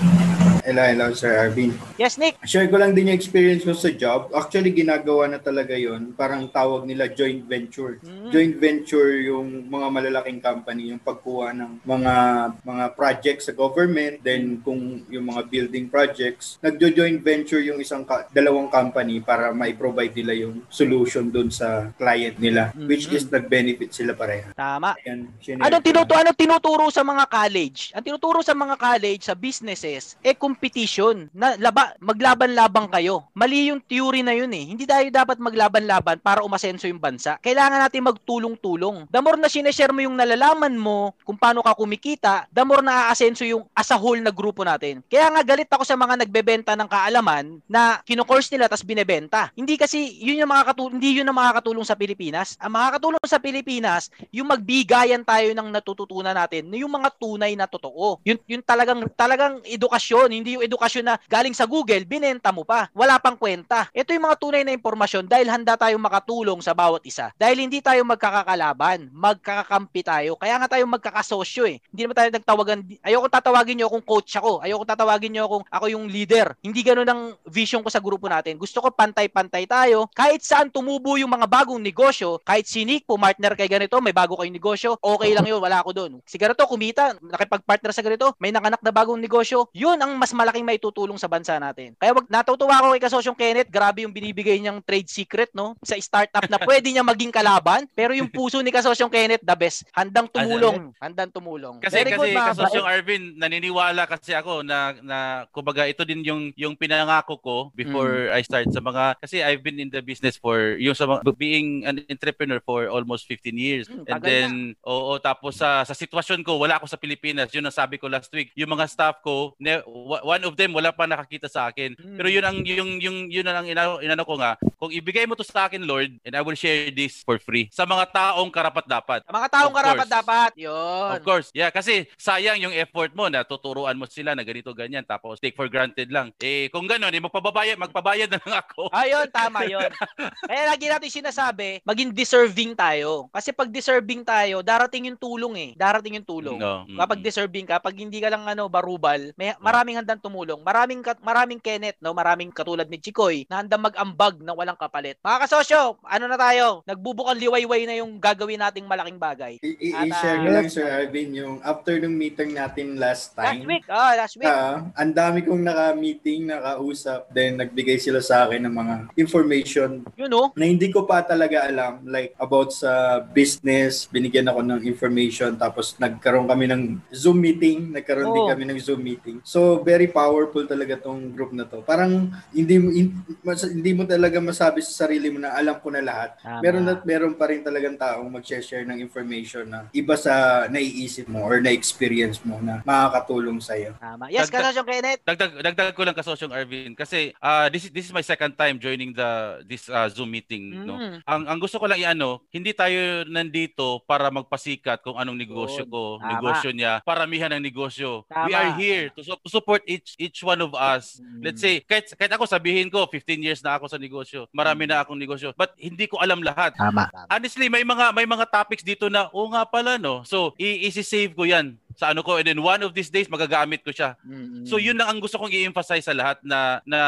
Hello, hello, Sir Arvin. Yes, Nick. Share ko lang din yung experience ko sa job. Actually, ginagawa na talaga yon Parang tawag nila joint venture. Mm. Joint venture yung mga malalaking company, yung pagkuha ng mga mga projects sa government, then kung yung mga building projects, nagjo-joint venture yung isang ka- dalawang company para mai-provide nila yung solution dun sa client nila, which is nag-benefit sila pareha. Tama. Ayan, Anong lang. tinuturo, anong tinuturo sa mga college? Ang tinuturo sa mga college, sa businesses, eh competition. Na laba, maglaban-labang kayo. Mali yung theory na yun eh. Hindi tayo dapat maglaban-laban para umasenso yung bansa. Kailangan natin magtulong-tulong. The more na sineshare mo yung nalalaman mo kung paano ka kumikita, the more na aasenso yung as a whole na grupo natin. Kaya nga galit ako sa mga nagbebenta ng kaalaman na kino-course nila tas binebenta. Hindi kasi yun yung makakatulong, hindi yun ang makakatulong sa Pilipinas. Ang makakatulong sa Pilipinas, yung magbigayan tayo ng natututunan natin, yung mga tunay na totoo. Yun, yun talagang, talagang edukasyon, hindi yung edukasyon na galing sa Google, binenta mo pa. Wala pang kwenta. Ito yung mga tunay na impormasyon dahil handa tayong makatulong sa bawat isa. Dahil hindi tayo magkakakalaban, magkakakampi tayo. Kaya nga tayo magkakasosyo eh. Hindi naman tayo nagtawagan, ayoko tatawagin nyo kung coach ako. Ayoko tatawagin nyo kung ako yung leader. Hindi ganun ang vision ko sa grupo natin. Gusto ko pantay-pantay tayo. Kahit saan tumubo yung mga bagong negosyo, kahit si Nick, pumartner kay ganito, may bago kayong negosyo, okay lang yun, wala ako doon. Si ganito, kumita, nakipag-partner sa ganito, may nakanak na bagong negosyo, yun ang mas malaking may tutulong sa bansa natin. Kaya wag natutuwa ako kay kasosyong Kenneth, grabe yung binibigay niyang trade secret, no? Sa startup na pwede niya maging kalaban, pero yung puso ni kasosyong Kenneth, the best. Handang tumulong. Handang tumulong. Kasi Very kasi good, kasosyong Arvin, naniniwala kasi ako na na kumbaga ito din yung yung pinangako ko before Mm. I start sa mga kasi I've been in the business for yung sa mga- being an entrepreneur for almost 15 years. Mm, And then oo tapos sa sa sitwasyon ko wala ako sa Pilipinas. Yun ang sabi ko last week. Yung mga staff ko, ne- wa- one of them wala pa nakakita sa akin. Mm. Pero yun ang yung yung yun ang inano, inano ko nga, kung ibigay mo to sa akin Lord and I will share this for free sa mga taong karapat dapat. Mga taong Of karapat course. dapat. Yun. Of course. Yeah, kasi sayang yung effort mo na tuturuan mo sila na ganito ganyan tapos take for granted lang. Eh kung gano'n, eh, magpababayad, magpabayad na lang ako. Ayun, tama yun. Kaya lagi natin sinasabi, maging deserving tayo. Kasi pag deserving tayo, darating yung tulong eh. Darating yung tulong. No. Kapag deserving ka, pag hindi ka lang ano barubal, may maraming handang tumulong. Maraming maraming Kenneth, no, maraming katulad ni Chikoy na handang mag-ambag na walang kapalit. Mga kasosyo, ano na tayo? Nagbubukang liwayway na yung gagawin nating malaking bagay. I-share ko ah, lang, Sir Arvin, yung after nung meeting natin last time. Last week, oh, last week. Ah, ang dami kong naka-meeting, nakausap, then nagbigay sila sa akin ng mga information Yun oh. na hindi ko pa talaga alam like about sa business, binigyan ako ng information tapos nagkaroon kami ng Zoom meeting, nagkaroon din Oo. kami ng Zoom meeting. So very powerful talaga tong group na to. Parang hindi mo hindi mo talaga masabi sa sarili mo na alam ko na lahat. Tama. Meron at meron pa rin talagang taong mag-share ng information na iba sa naiisip mo or na-experience mo na makakatulong sa iyo. Tama. Yes, Dagdag- kasosyo Kenneth. Dagdag dagdag ko lang kasosyong Arvin kasi ah this is this is my second time joining the this ah, Zoom meeting no. Mm. Ang ang gusto ko lang iano, hindi tayo nandito para magpasikat kung anong negosyo ko, Tama. negosyo niya, paramihan ng negosyo. Tama. We are here to, to support each each one of us. Mm. Let's say kahit kahit ako sabihin ko 15 years na ako sa negosyo, marami na akong negosyo, but hindi ko alam lahat. Tama. Honestly, may mga may mga topics dito na oo nga pala no. So, i-save ko 'yan sa ano ko and then one of these days magagamit ko siya. Mm-mm. So yun lang ang gusto kong i-emphasize sa lahat na na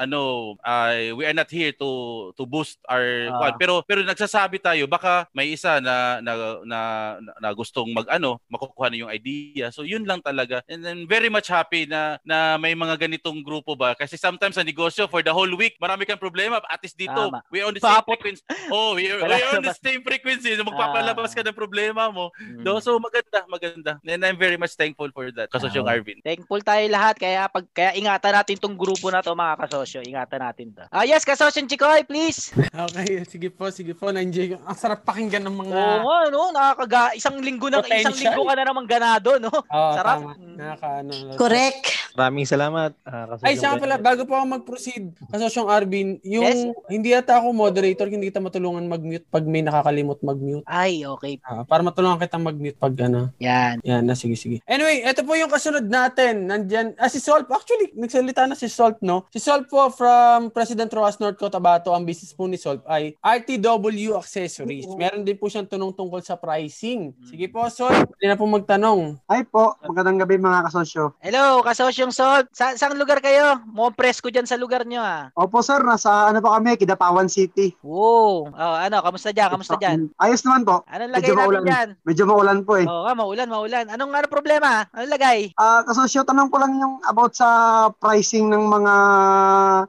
ano uh, we are not here to to boost our kwan. pero pero nagsasabi tayo baka may isa na na na, na, na gustong mag ano makukuha na yung idea. So yun lang talaga. And then very much happy na na may mga ganitong grupo ba kasi sometimes sa negosyo for the whole week marami kang problema at least dito Tama. we on the same Papot. frequency. Oh, we are, we are on the same frequency. So magpapalabas ka ng problema mo. Mm. No, so maganda, maganda. And I'm very much thankful for that. Kasosyong Ah. Arvin. Thankful tayo lahat kaya pag kaya ingatan natin tong grupo na to mga kasosyo. Ingatan natin to. Ah yes, kasosyo Chikoy, please. Okay, sige po, sige po. Na-enjoy ko. Ang sarap pakinggan ng mga... Oo nga, no, nakakaga isang linggo na isang Potential. linggo ka na namang ganado, no? Oo, Sarap. tama. Nakaka, ano, Correct. Maraming salamat. ah, Ay, siya pala, bago po ako mag-proceed, kasosyong Arvin, yung Yes? hindi yata ako moderator, hindi kita matulungan mag-mute pag may nakakalimot mag-mute. Ay, okay. Ah, para matulungan kitang mag-mute pag ano. Yan. Yan, na sige, sige. Anyway, ito po yung kasunod natin. Nandyan, ah, si Solp, actually, nagsalita na si Solp, no? Si Solp po from President Roas North Cotabato, ang business po ni Solp ay RTW Accessories. Meron din po siyang tunong tungkol sa pricing. Sige po, Solp, hindi na po magtanong. Ay po, magandang gabi mga kasosyo. Hello, kasosyong Salt. Sa saang lugar kayo? Mukhang presko dyan sa lugar nyo, ah. Opo sir, nasa ano pa kami, Kidapawan City. Wow. Oh, ano, kamusta dyan? Kamusta dyan? Ayos naman po. Anong Medyo lagay natin maulan. dyan? Medyo maulan po eh. Oo nga, maulan, maulan. Anong ano problema? Anong lagay? Ah, kasosyo, tanong ko lang yung about sa pricing ng mga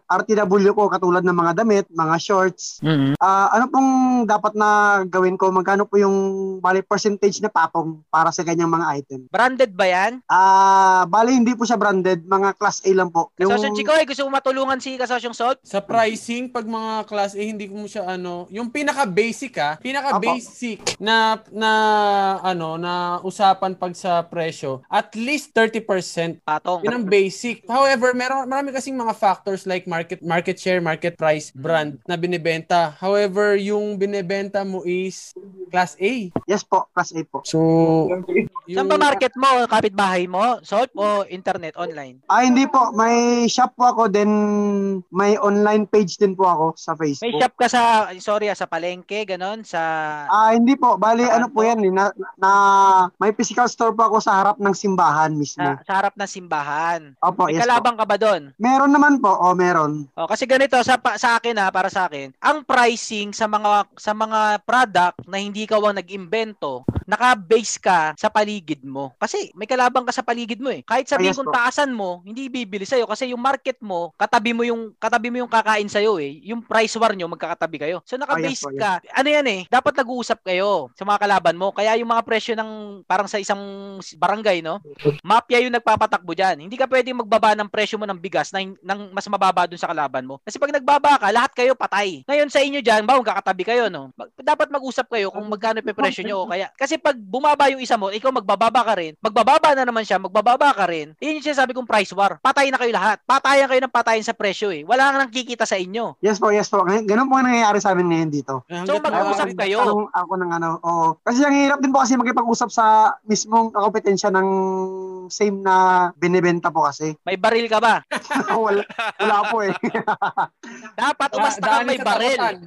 RTW ko katulad ng mga damit, mga shorts. Mm-hmm. Ah, ano pong dapat na gawin ko? Magkano po yung bali percentage na patong para sa ganyang mga item? Branded ba yan? Ah, bali hindi po siya branded, mga class A lang po. Kasosyong Chikoy, gusto mo matulungan si kasosyong Salt? Sa pricing, pag mga class A, hindi ko mo siya ano, yung pinaka-basic ah, pinaka-basic na, na, ano, na usapan pag sa presyo, at least 30%. Patong. Yun ang basic. However, meron, marami kasing mga factors like market, market share, market price, brand na binibenta. However, yung binibenta mo is class A. Yes po, class A po. So, Saan ba market mo? Kapitbahay mo? Salt o internet, online? Ah, hindi po. May shop po ako, then may online page din po ako sa Facebook. May shop ka sa, sorry ah, sa palengke, ganon, sa... Ah, hindi po. Bali, ano po yan, eh, na, na, may physical store po ako sa harap ng simbahan mismo. sa, sa harap ng simbahan. Opo, May yes po. kalabang ka ba doon? Meron naman po, o meron. Oh, kasi ganito sa pa- sa akin ha, para sa akin, ang pricing sa mga sa mga product na hindi ka nag-imbento, naka-base ka sa paligid mo. Kasi may kalabang ka sa paligid mo eh. Kahit sabihin kung po. taasan mo, hindi bibili sa'yo kasi yung market mo, katabi mo yung katabi mo yung kakain sa'yo eh. Yung price war nyo, magkakatabi kayo. So naka-base Ah, po, ka. Ano yan eh, dapat nag-uusap kayo sa mga kalaban mo. Kaya yung mga presyo ng parang sa isang barangay, no? Mafia yung nagpapatakbo dyan. Hindi ka pwedeng magbaba ng presyo mo ng bigas na ng mas mababa dun sa kalaban mo. Kasi pag nagbaba ka, lahat kayo patay. Ngayon sa inyo dyan, ba, kakatabi kayo, no? Dapat mag-usap kayo kung magkano yung presyo nyo. o Kaya, kasi pag bumaba yung isa mo, ikaw magbababa ka rin, magbababa na naman siya, magbababa ka rin, yun yung sinasabi kong price war. Patay na kayo lahat. Patayan kayo ng patayan sa presyo eh. Wala nang nakikita sa inyo. Yes po, yes po. Gan- Ganun po ang nangyayari sa amin ngayon dito. So mag-uusap kayo. Tanong ako ng ano, oo. Kasi ang hirap din po kasi makipag-usap sa mismong kompetensya ng same na binibenta po kasi. May baril ka ba? wala, wala po eh. Dapat Da- umasta ka may baril. takutan.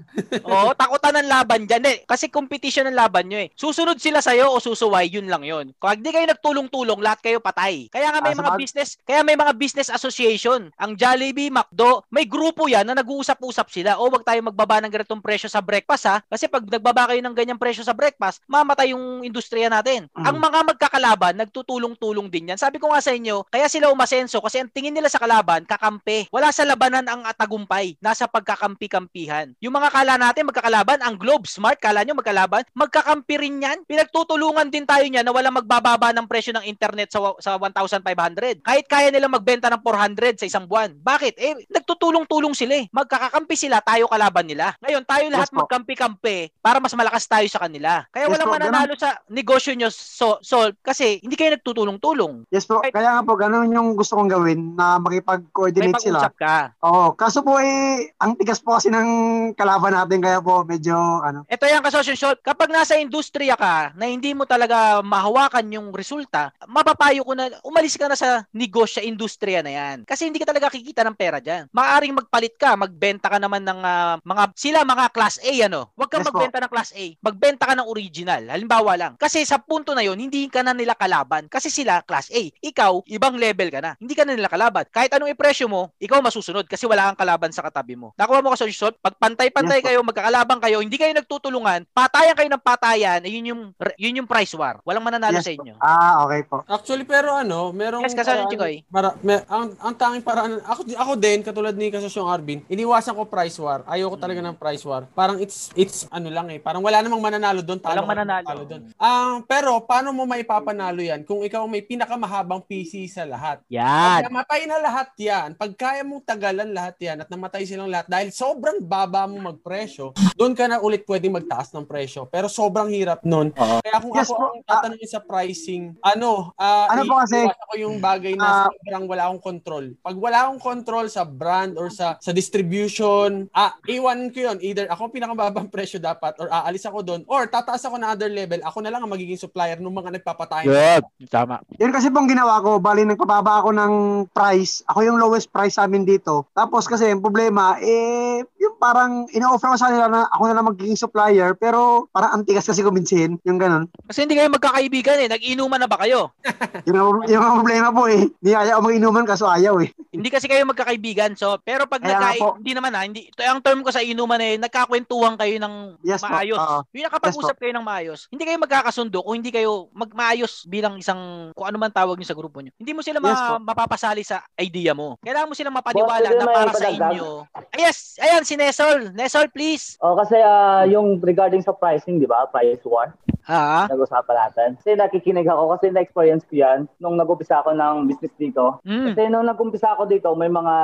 Oo, takutan ng laban dyan eh. Kasi competition ng laban nyo eh. Susunod sila sa'yo o susuway, yun lang yun. Kung di kayo nagtulong-tulong, lahat kayo patay. Kaya nga may Ah, mga bag- business, kaya may mga business association. Ang Jollibee, McDo, may grupo yan na nag-uusap-usap sila. O wag tayo magbaba ng ganitong presyo sa breakfast ha. Kasi pag nagbaba kayo ng ganyang presyo sa breakfast, mamatay yung industriya natin. Mm. Ang mga magkakalaban, nagtutulong-tulong din yan. Sabi ko nga sa inyo, kaya sila umasenso kasi ang tingin nila sa kalaban, kakampi. Wala sa labanan ang tagumpay. Nasa pagkakampi-kampihan. Yung mga kala natin magkakalaban, ang Globe, Smart, kala nyo magkalaban, magkakampi rin yan. Pinagtutulungan din tayo niya na wala magbababa ng presyo ng internet sa, sa 1,500. Kahit kaya nila magbenta ng 400 sa isang buwan. Bakit? Eh, nagtutulong-tulong sila eh. Magkakakampi sila, tayo kalaban nila. Ngayon, tayo lahat Yes magkampi-kampi para mas malakas tayo sa kanila. Kaya Yes walang mananalo sa negosyo nyo, so, Sol, kasi hindi kayo nagtutulong-tulong. Yes po, kaya nga po, ganun yung gusto kong gawin na May makipag-coordinate sila. pag-usap ka. Oo, kaso po eh, ang tigas po kasi ng kalaban natin, kaya po medyo, ano, Ito yung kasosyo shot. Kapag nasa industriya ka na hindi mo talaga mahawakan yung resulta, mapapayo ko na umalis ka na sa negosyo, industriya na yan. Kasi hindi ka talaga kikita ng pera dyan. Maaring magpalit ka, magbenta ka naman ng ah, mga, sila mga class A, ano. Huwag kang Yes po. magbenta ng class A. Magbenta ka ng original. Halimbawa lang. Kasi sa punto na yon hindi ka na nila kalaban. Kasi sila class A. Ikaw, ibang level ka na. Hindi ka na nila kalaban. Kahit anong ipresyo mo, ikaw masusunod kasi wala kang kalaban sa katabi mo. Nakuha mo kasosyo shot. Pag pantay-pantay po. kayo, magkakalabang kayo, hindi kayo nagtutulungan, patayan kayo ng patayan, eh, yun yung yun yung price war. Walang mananalo Yes sa po. inyo. ah, okay po. Actually, pero ano, merong... Yes, kasama paraan- Chikoy. Para, may, ang, ang tanging paraan, ako, ako din, katulad ni Kasosyong Arvin, iniwasan ko price war. Ayoko talaga ng price war. Parang it's, it's ano lang eh. Parang wala namang mananalo doon. talo Walang mananalo. doon. Ah, pero, paano mo maipapanalo yan kung ikaw may pinakamahabang PC sa lahat? Yan. Pag namatay na lahat yan, pag kaya mong tagalan lahat yan at namatay silang lahat dahil sobrang baba mo magpresyo, doon ka na ulit pwedeng magtaas ng presyo. Pero sobrang hirap nun. Kaya kung Yes ako po. ang tatanungin sa pricing, ano, ah, Ano po kasi, iiwasan ko yung bagay na ah, sobrang wala akong control. Pag wala akong control sa brand or sa sa distribution, ah, iwan ko yun. Either ako ang pinakamababang presyo dapat or aalis ako doon or tataas ako na other level. Ako na lang ang magiging supplier ng mga nagpapatay. Good. Tama. Yun kasi pong ginawa ko, bali nagpababa ako ng price. Ako yung lowest price sa amin dito. Tapos kasi yung problema, eh, yung parang ina-offer ko sa nila na ako na lang magiging supplier, pero parang antigas kasi kuminsin, yung ganun. Kasi hindi kayo magkakaibigan eh. Nag-inuman na ba kayo? Yung, yung problema po eh, hindi ayaw mag-inuman kaso ayaw eh. Hindi kasi kayo magkakaibigan. So, pero pag Kaya nagka po. hindi naman ha, hindi ito ang term ko sa inuman eh, nagkakwentuhan kayo ng Yes po, maayos. oo. Yung nakapag-usap kayo ng maayos. Hindi kayo magkakasundo kung hindi kayo magmaayos bilang isang kung ano man tawag niyo sa grupo niyo. Hindi mo sila Yes ma- mapapasali sa idea mo. Kailangan mo silang mapaniwala pwede na para sa inyo. Ay, yes, ayan si Nesol. Nesol, please. Oh, kasi ah, yung regarding sa pricing, di ba? Price war. Ha? Nag-usapan natin. Kasi nakikinig ako kasi na-experience ko yan nung nag-umpisa ako ng business dito. Mm. Kasi nung nag-umpisa ako dito, may mga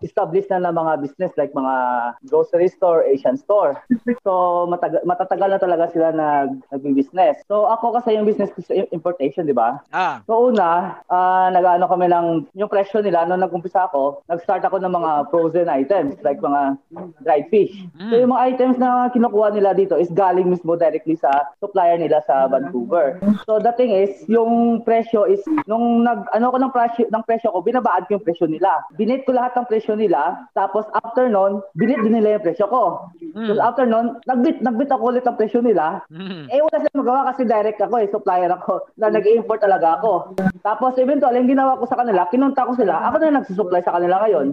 established na na mga business like mga grocery store, Asian store. So matag- matatagal na talaga sila nag nag-business. So ako kasi yung business ko sa importation, di ba? Ah. So una, ah nag-ano kami ng yung presyo nila nung nag-umpisa ako, nag-start ako ng mga frozen items like mga dried fish. So yung mga items na kinukuha nila dito is galing mismo directly sa supplier nila sa Vancouver. So the thing is, yung presyo is nung nag ano ko ng presyo ng presyo ko, binabaad ko yung presyo nila. Binit ko lahat ng presyo nila, tapos after nun, binit din nila yung presyo ko. So after nun, nagbit nagbit ako ulit ang presyo nila. Mm. Eh wala silang magawa kasi direct ako eh, supplier ako. Na nag-import talaga ako. Tapos eventually, yung ginawa ko sa kanila, kinunta ko sila, ako na yung nagsusupply sa kanila ngayon.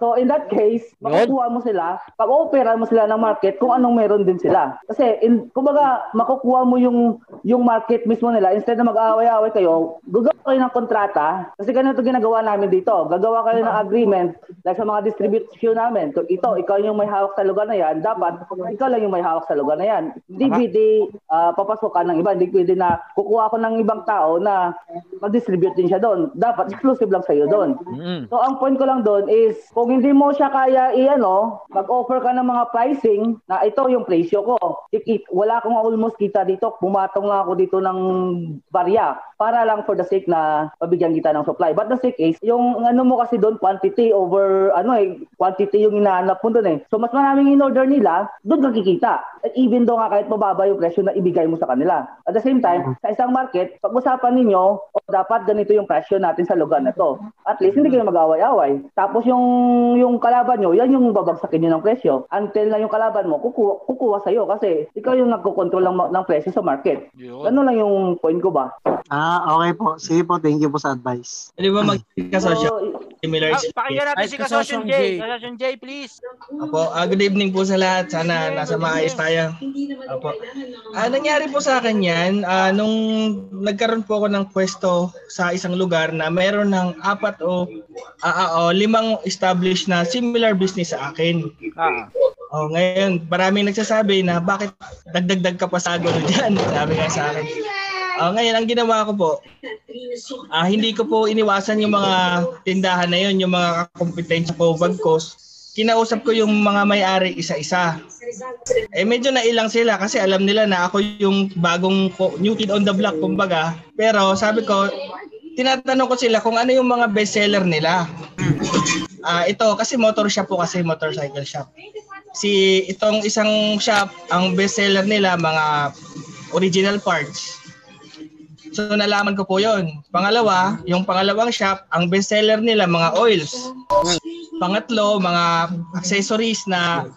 So in that case, makukuha mo sila, pag-opera mo sila ng market kung anong meron din sila. Kasi in, kumbaga, makukuha mo yung yung market mismo nila instead na mag-aaway-aaway kayo, gagawa kayo ng kontrata. Kasi ganito ginagawa namin dito. Gagawa kayo ng agreement like sa mga distribution namin. So, ito, ikaw yung may hawak sa lugar na yan, dapat ikaw lang yung may hawak sa lugar na yan. Hindi pwede ah, papasok ka ng iba. Hindi pwede na kukuha ko ng ibang tao na mag-distribute din siya doon. Dapat exclusive lang sa'yo doon. Mm. So ang point ko lang doon is kung hindi mo siya kaya i-ano, mag-offer ka ng mga pricing na ito yung presyo ko. Ikit, wala akong almost kita dito. Bumatong lang ako dito ng barya para lang for the sake na pabigyan kita ng supply. But the sake is, yung ano mo kasi doon, quantity over, ano eh, quantity yung inaanap mo doon eh. So mas maraming in-order nila, doon ka kikita. At even though nga kahit mababa yung presyo na ibigay mo sa kanila. At the same time, sa isang market, pag-usapan ninyo, dapat ganito yung presyo natin sa lugar na to. At least hindi kayo mag-away-away. Tapos yung yung kalaban nyo, yan yung babagsakin nyo ng presyo. Until na yung kalaban mo, kukuha, kukuha sa'yo kasi ikaw yung nagkocontrol ng, ng presyo sa market. Ganun lang yung point ko ba? Ah, okay po. Sige po, thank you po sa advice. Di ba mag-kasosyo? Similar Ah, pakinggan natin Ay, si Kasosyon J. Kasosyon J, please. Opo, ah, good evening po sa lahat. Sana nasa maayos tayo. Opo. Ah, nangyari po sa akin yan, ah, nung nagkaroon po ako ng pwesto sa isang lugar na mayroon ng apat o ah, ah, o limang established na similar business sa akin. Ah. Oh, ngayon, maraming nagsasabi na bakit dagdagdag ka pa sa gulo dyan? Sabi nga sa akin. Ah, ngayon, ang ginawa ko po, ah, hindi ko po iniwasan yung mga tindahan na yun, yung mga kompetensya ko, bagkos. Kinausap ko yung mga may-ari isa-isa. Eh medyo nailang sila kasi alam nila na ako yung bagong new kid on the block kumbaga. Pero sabi ko, tinatanong ko sila kung ano yung mga bestseller nila. Ah, ito kasi motor shop po kasi motorcycle shop. Si itong isang shop, ang bestseller nila mga original parts. So nalaman ko po 'yon. Pangalawa, yung pangalawang shop, ang bestseller nila mga oils. Pangatlo, mga accessories na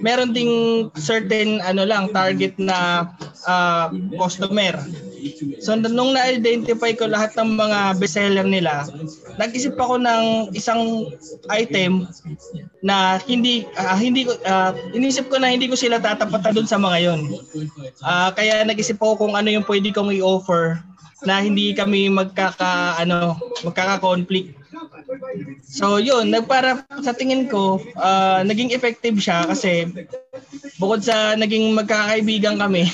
meron ding certain ano lang target na ah, customer. So nung na-identify ko lahat ng mga bestseller nila, nag-isip ako ng isang item na hindi ah, hindi ko ah, inisip ko na hindi ko sila tatapatan doon sa mga 'yon. Ah, kaya nag-isip ako kung ano yung pwede kong i-offer na hindi kami magkaka ano magkaka-conflict. So yun, nagpara sa tingin ko ah, naging effective siya kasi bukod sa naging magkakaibigan kami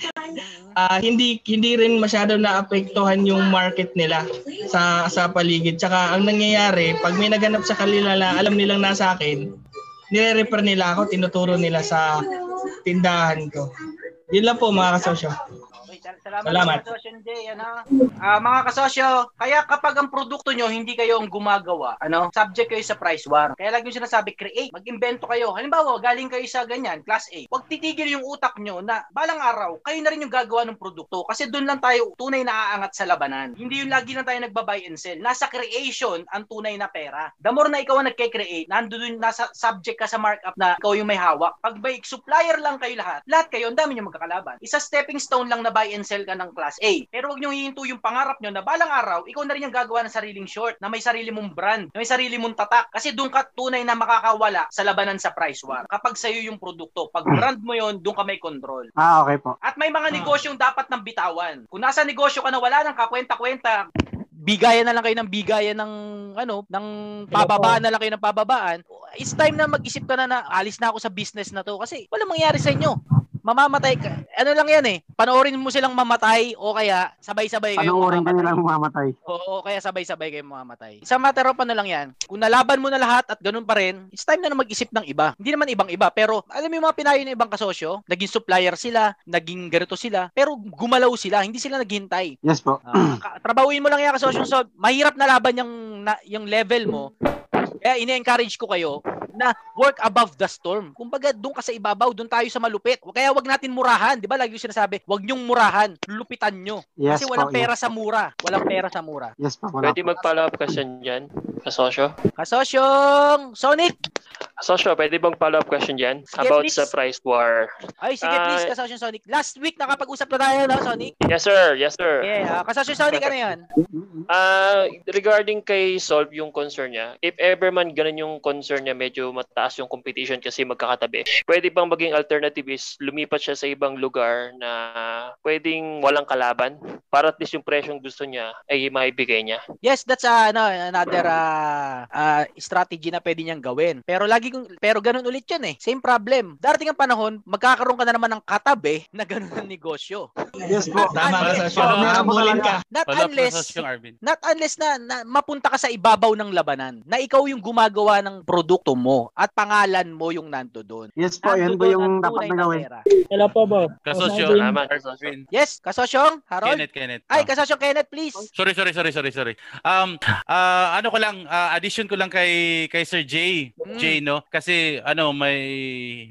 ah, hindi hindi rin masyado naapektuhan yung market nila sa sa paligid. Tsaka ang nangyayari, pag may naganap sa kanila na alam nilang nasa akin, nire-refer nila ako, tinuturo nila sa tindahan ko. Yun lang po mga kasosyo. Salamat, Salamat. kasosyo Jay, ano? Ah, mga kasosyo, kaya kapag ang produkto nyo hindi kayo ang gumagawa, ano, subject kayo sa price war. Kaya lagi yung sinasabi, create, mag-invento kayo. Halimbawa, galing kayo sa ganyan, class A. Huwag titigil yung utak nyo na balang araw, kayo na rin yung gagawa ng produkto kasi doon lang tayo tunay na aangat sa labanan. Hindi yung lagi lang tayo nagba-buy and sell. Nasa creation ang tunay na pera. The more na ikaw ang nagke-create, nandoon nasa subject ka sa markup na ikaw yung may hawak. Pag by supplier lang kayo lahat, lahat kayo, ang dami nyo magkakalaban. Isa stepping stone lang na buy and sell ka ng class A. Pero wag nyo hihinto yung pangarap nyo na balang araw, ikaw na rin yung gagawa ng sariling short, na may sarili mong brand, na may sarili mong tatak. Kasi doon ka tunay na makakawala sa labanan sa price war. Kapag sa'yo yung produkto, pag brand mo yon doon ka may control. Ah, okay po. At may mga negosyong dapat nang bitawan. Kung nasa negosyo ka na wala nang kakwenta-kwenta, bigayan na lang kayo ng bigayan ng ano, ng pababaan na lang kayo ng pababaan. It's time na mag-isip ka na na alis na ako sa business na to kasi wala mangyari sa inyo. Mamamatay ka. Ano lang yan eh. Panoorin mo silang mamatay o kaya sabay-sabay kayo Panoorin ka nilang mamamatay. Oo, o kaya sabay-sabay kayo mamamatay. Sa matter of ano lang yan, kung nalaban mo na lahat at ganun pa rin, it's time na na mag-isip ng iba. Hindi naman ibang-iba, pero alam mo yung mga pinayo ng ibang kasosyo, naging supplier sila, naging ganito sila, pero gumalaw sila, hindi sila naghintay. Yes po. Ka- trabahuin mo lang yan kasosyo. So, mahirap na laban yung, na, yung level mo. Kaya ine-encourage ko kayo na work above the storm. Kumbaga, doon ka sa ibabaw, doon tayo sa malupit. Kaya wag natin murahan. Di ba? Lagi yung sinasabi, wag nyong murahan. Lupitan nyo. Yes Kasi walang po, pera yes. sa mura. Walang pera sa mura. Yes po. Wala Pwede mag-follow up question dyan, kasosyo? Kasosyong Sonic! Kasosyo, pwede bang follow up question dyan? Sige, About please. sa price war. Ay, sige Ah, please, Kasosyong Sonic. Last week, nakapag-usap na tayo, no, Sonic? Yes, sir. Yes, sir. Yeah, uh, Kasosyong Sonic, ano yan? Ah, regarding kay Solve yung concern niya, if ever man ganun yung concern niya, medyo mataas yung competition kasi magkakatabi, pwede bang maging alternative is lumipat siya sa ibang lugar na pwedeng walang kalaban para at least yung presyong gusto niya ay maibigay niya. Yes, that's uh, ano, another uh, uh, strategy na pwede niyang gawin. Pero lagi kong pero ganun ulit 'yan eh. Same problem. Darating ang panahon, magkakaroon ka na naman ng katabi na ganun ang negosyo. Yes po. Tama Unless- kasosyo. Habulin ka. Not unless kasosyo, Arvin. Not unless na, na mapunta ka sa ibabaw ng labanan, na ikaw yung gumagawa ng produkto mo at pangalan mo yung nando doon. Yes po, yan po yung dapat na gawin. Hello po, boss. Kasosyo, Salamat, Arvin. Yes, kasosyong, Harold. Kenneth, Kenneth. Ay, kasosyong Kenneth, please. Sorry, sorry, sorry, sorry, sorry. Um, ah, ano ko lang, ah, addition ko lang kay kay Sir Jay, Mm. Jay, no? Kasi ano, may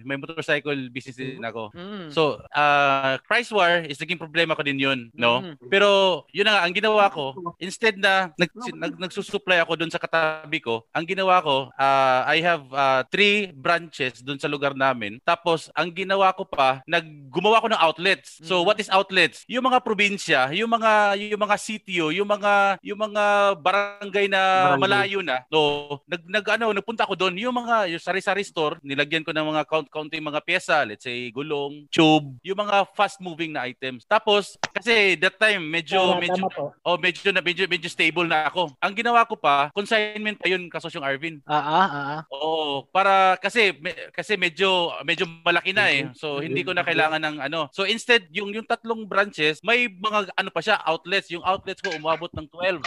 may motorcycle business din ako. Mm. So, uh, price war is naging problema ko din 'yun, no? Mm. Pero 'yun na nga ang ginawa ko, instead na nag, nag nagsusupply ako doon sa katabi ko, ang ginawa ko, ah, I have ah, three branches doon sa lugar namin. Tapos ang ginawa ko pa, naggumawa ko ng outlets. So, what is outlets? Yung mga probinsya, yung mga yung mga sitio, yung mga yung mga barangay na Barangay. Malayo na. No, nag, nag ano, nagpunta ako doon, yung mga yung sari-sari store, nilagyan ko ng mga count counting mga pyesa, let's say gulong, tube, yung mga fast moving na items. Tapos kasi that time medyo Tama, medyo oh medyo na medyo, medyo stable na ako. Ang ginawa ko pa, consignment pa yun kasosyong Arvin. Ah, ah, ah. Oo, para kasi me- kasi medyo medyo malaki na eh. So hindi ko na kailangan ng ano. So instead yung yung tatlong branches, may mga ano pa siya, outlets. Yung outlets ko umabot ng 12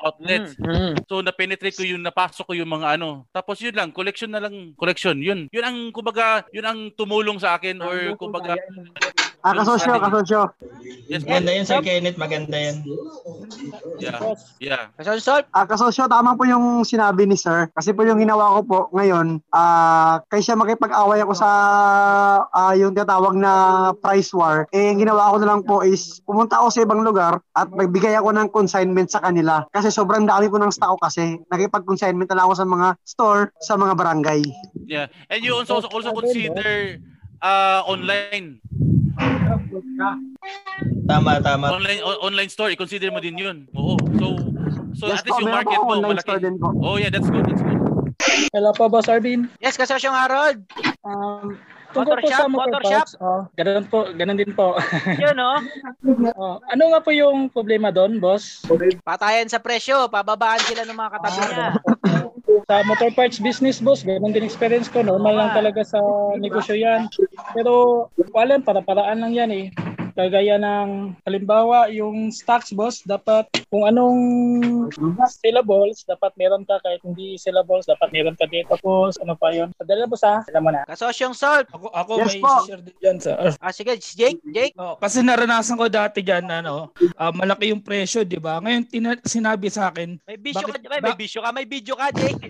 outlets. Mm. So na-penetrate ko yung napasok ko yung mga ano. Tapos yun lang, collection na lang, collection. Yun. Yun ang kumbaga, yun ang tumulong sa akin or kumbaga Ah, kasosyo, kasosyo. Yes, Maganda yan, Sir Kenneth. Maganda yan. Yeah. Yeah. Kasosyo, Ah, kasosyo, tama po yung sinabi ni sir. Kasi po yung ginawa ko po ngayon, ah, kaysa makipag-away ako sa ah, yung tinatawag na price war, eh, ang ginawa ko na lang po is pumunta ako sa ibang lugar at magbigay ako ng consignment sa kanila. Kasi sobrang dami po ng stock ko kasi nakipag-consignment na lang ako sa mga store, sa mga barangay. Yeah. And you also also consider uh online Tama, tama. online o- online store, i-consider mo din 'yun. Oo. So so Yes at least po, yung market mo online malaki. Oh yeah, that's good. That's good. Hello po, Boss Arvin. Yes, kasosyo Harold. Um, tungkol Motor po shop, sa motor motor shop. oh, ganun po, ganun din po. Yun, no? oh, ano nga po yung problema doon, boss? Patayan sa presyo, pababaan sila ng mga katabi niya. Sa motor parts business, boss, ganun din experience ko. Normal lang talaga sa negosyo yan. Pero, wala, para-paraan lang yan eh. Kagaya ng, halimbawa, yung stocks, boss, dapat kung anong syllables, dapat meron ka. Kahit hindi syllables, dapat meron ka dito, boss. Ano pa yun? Padala, boss, ha? Sila mo na. Kasosyong Salt. Ako, ako Yes may po. share din dyan sa... Ah, sige, Jake, Jake. Oh, kasi naranasan ko dati diyan ano, ah, malaki yung presyo, 'di ba? Ngayon tina- sinabi sa akin, May bisyo Bakit- ka, may, may bisyo ka, may video ka, Jake.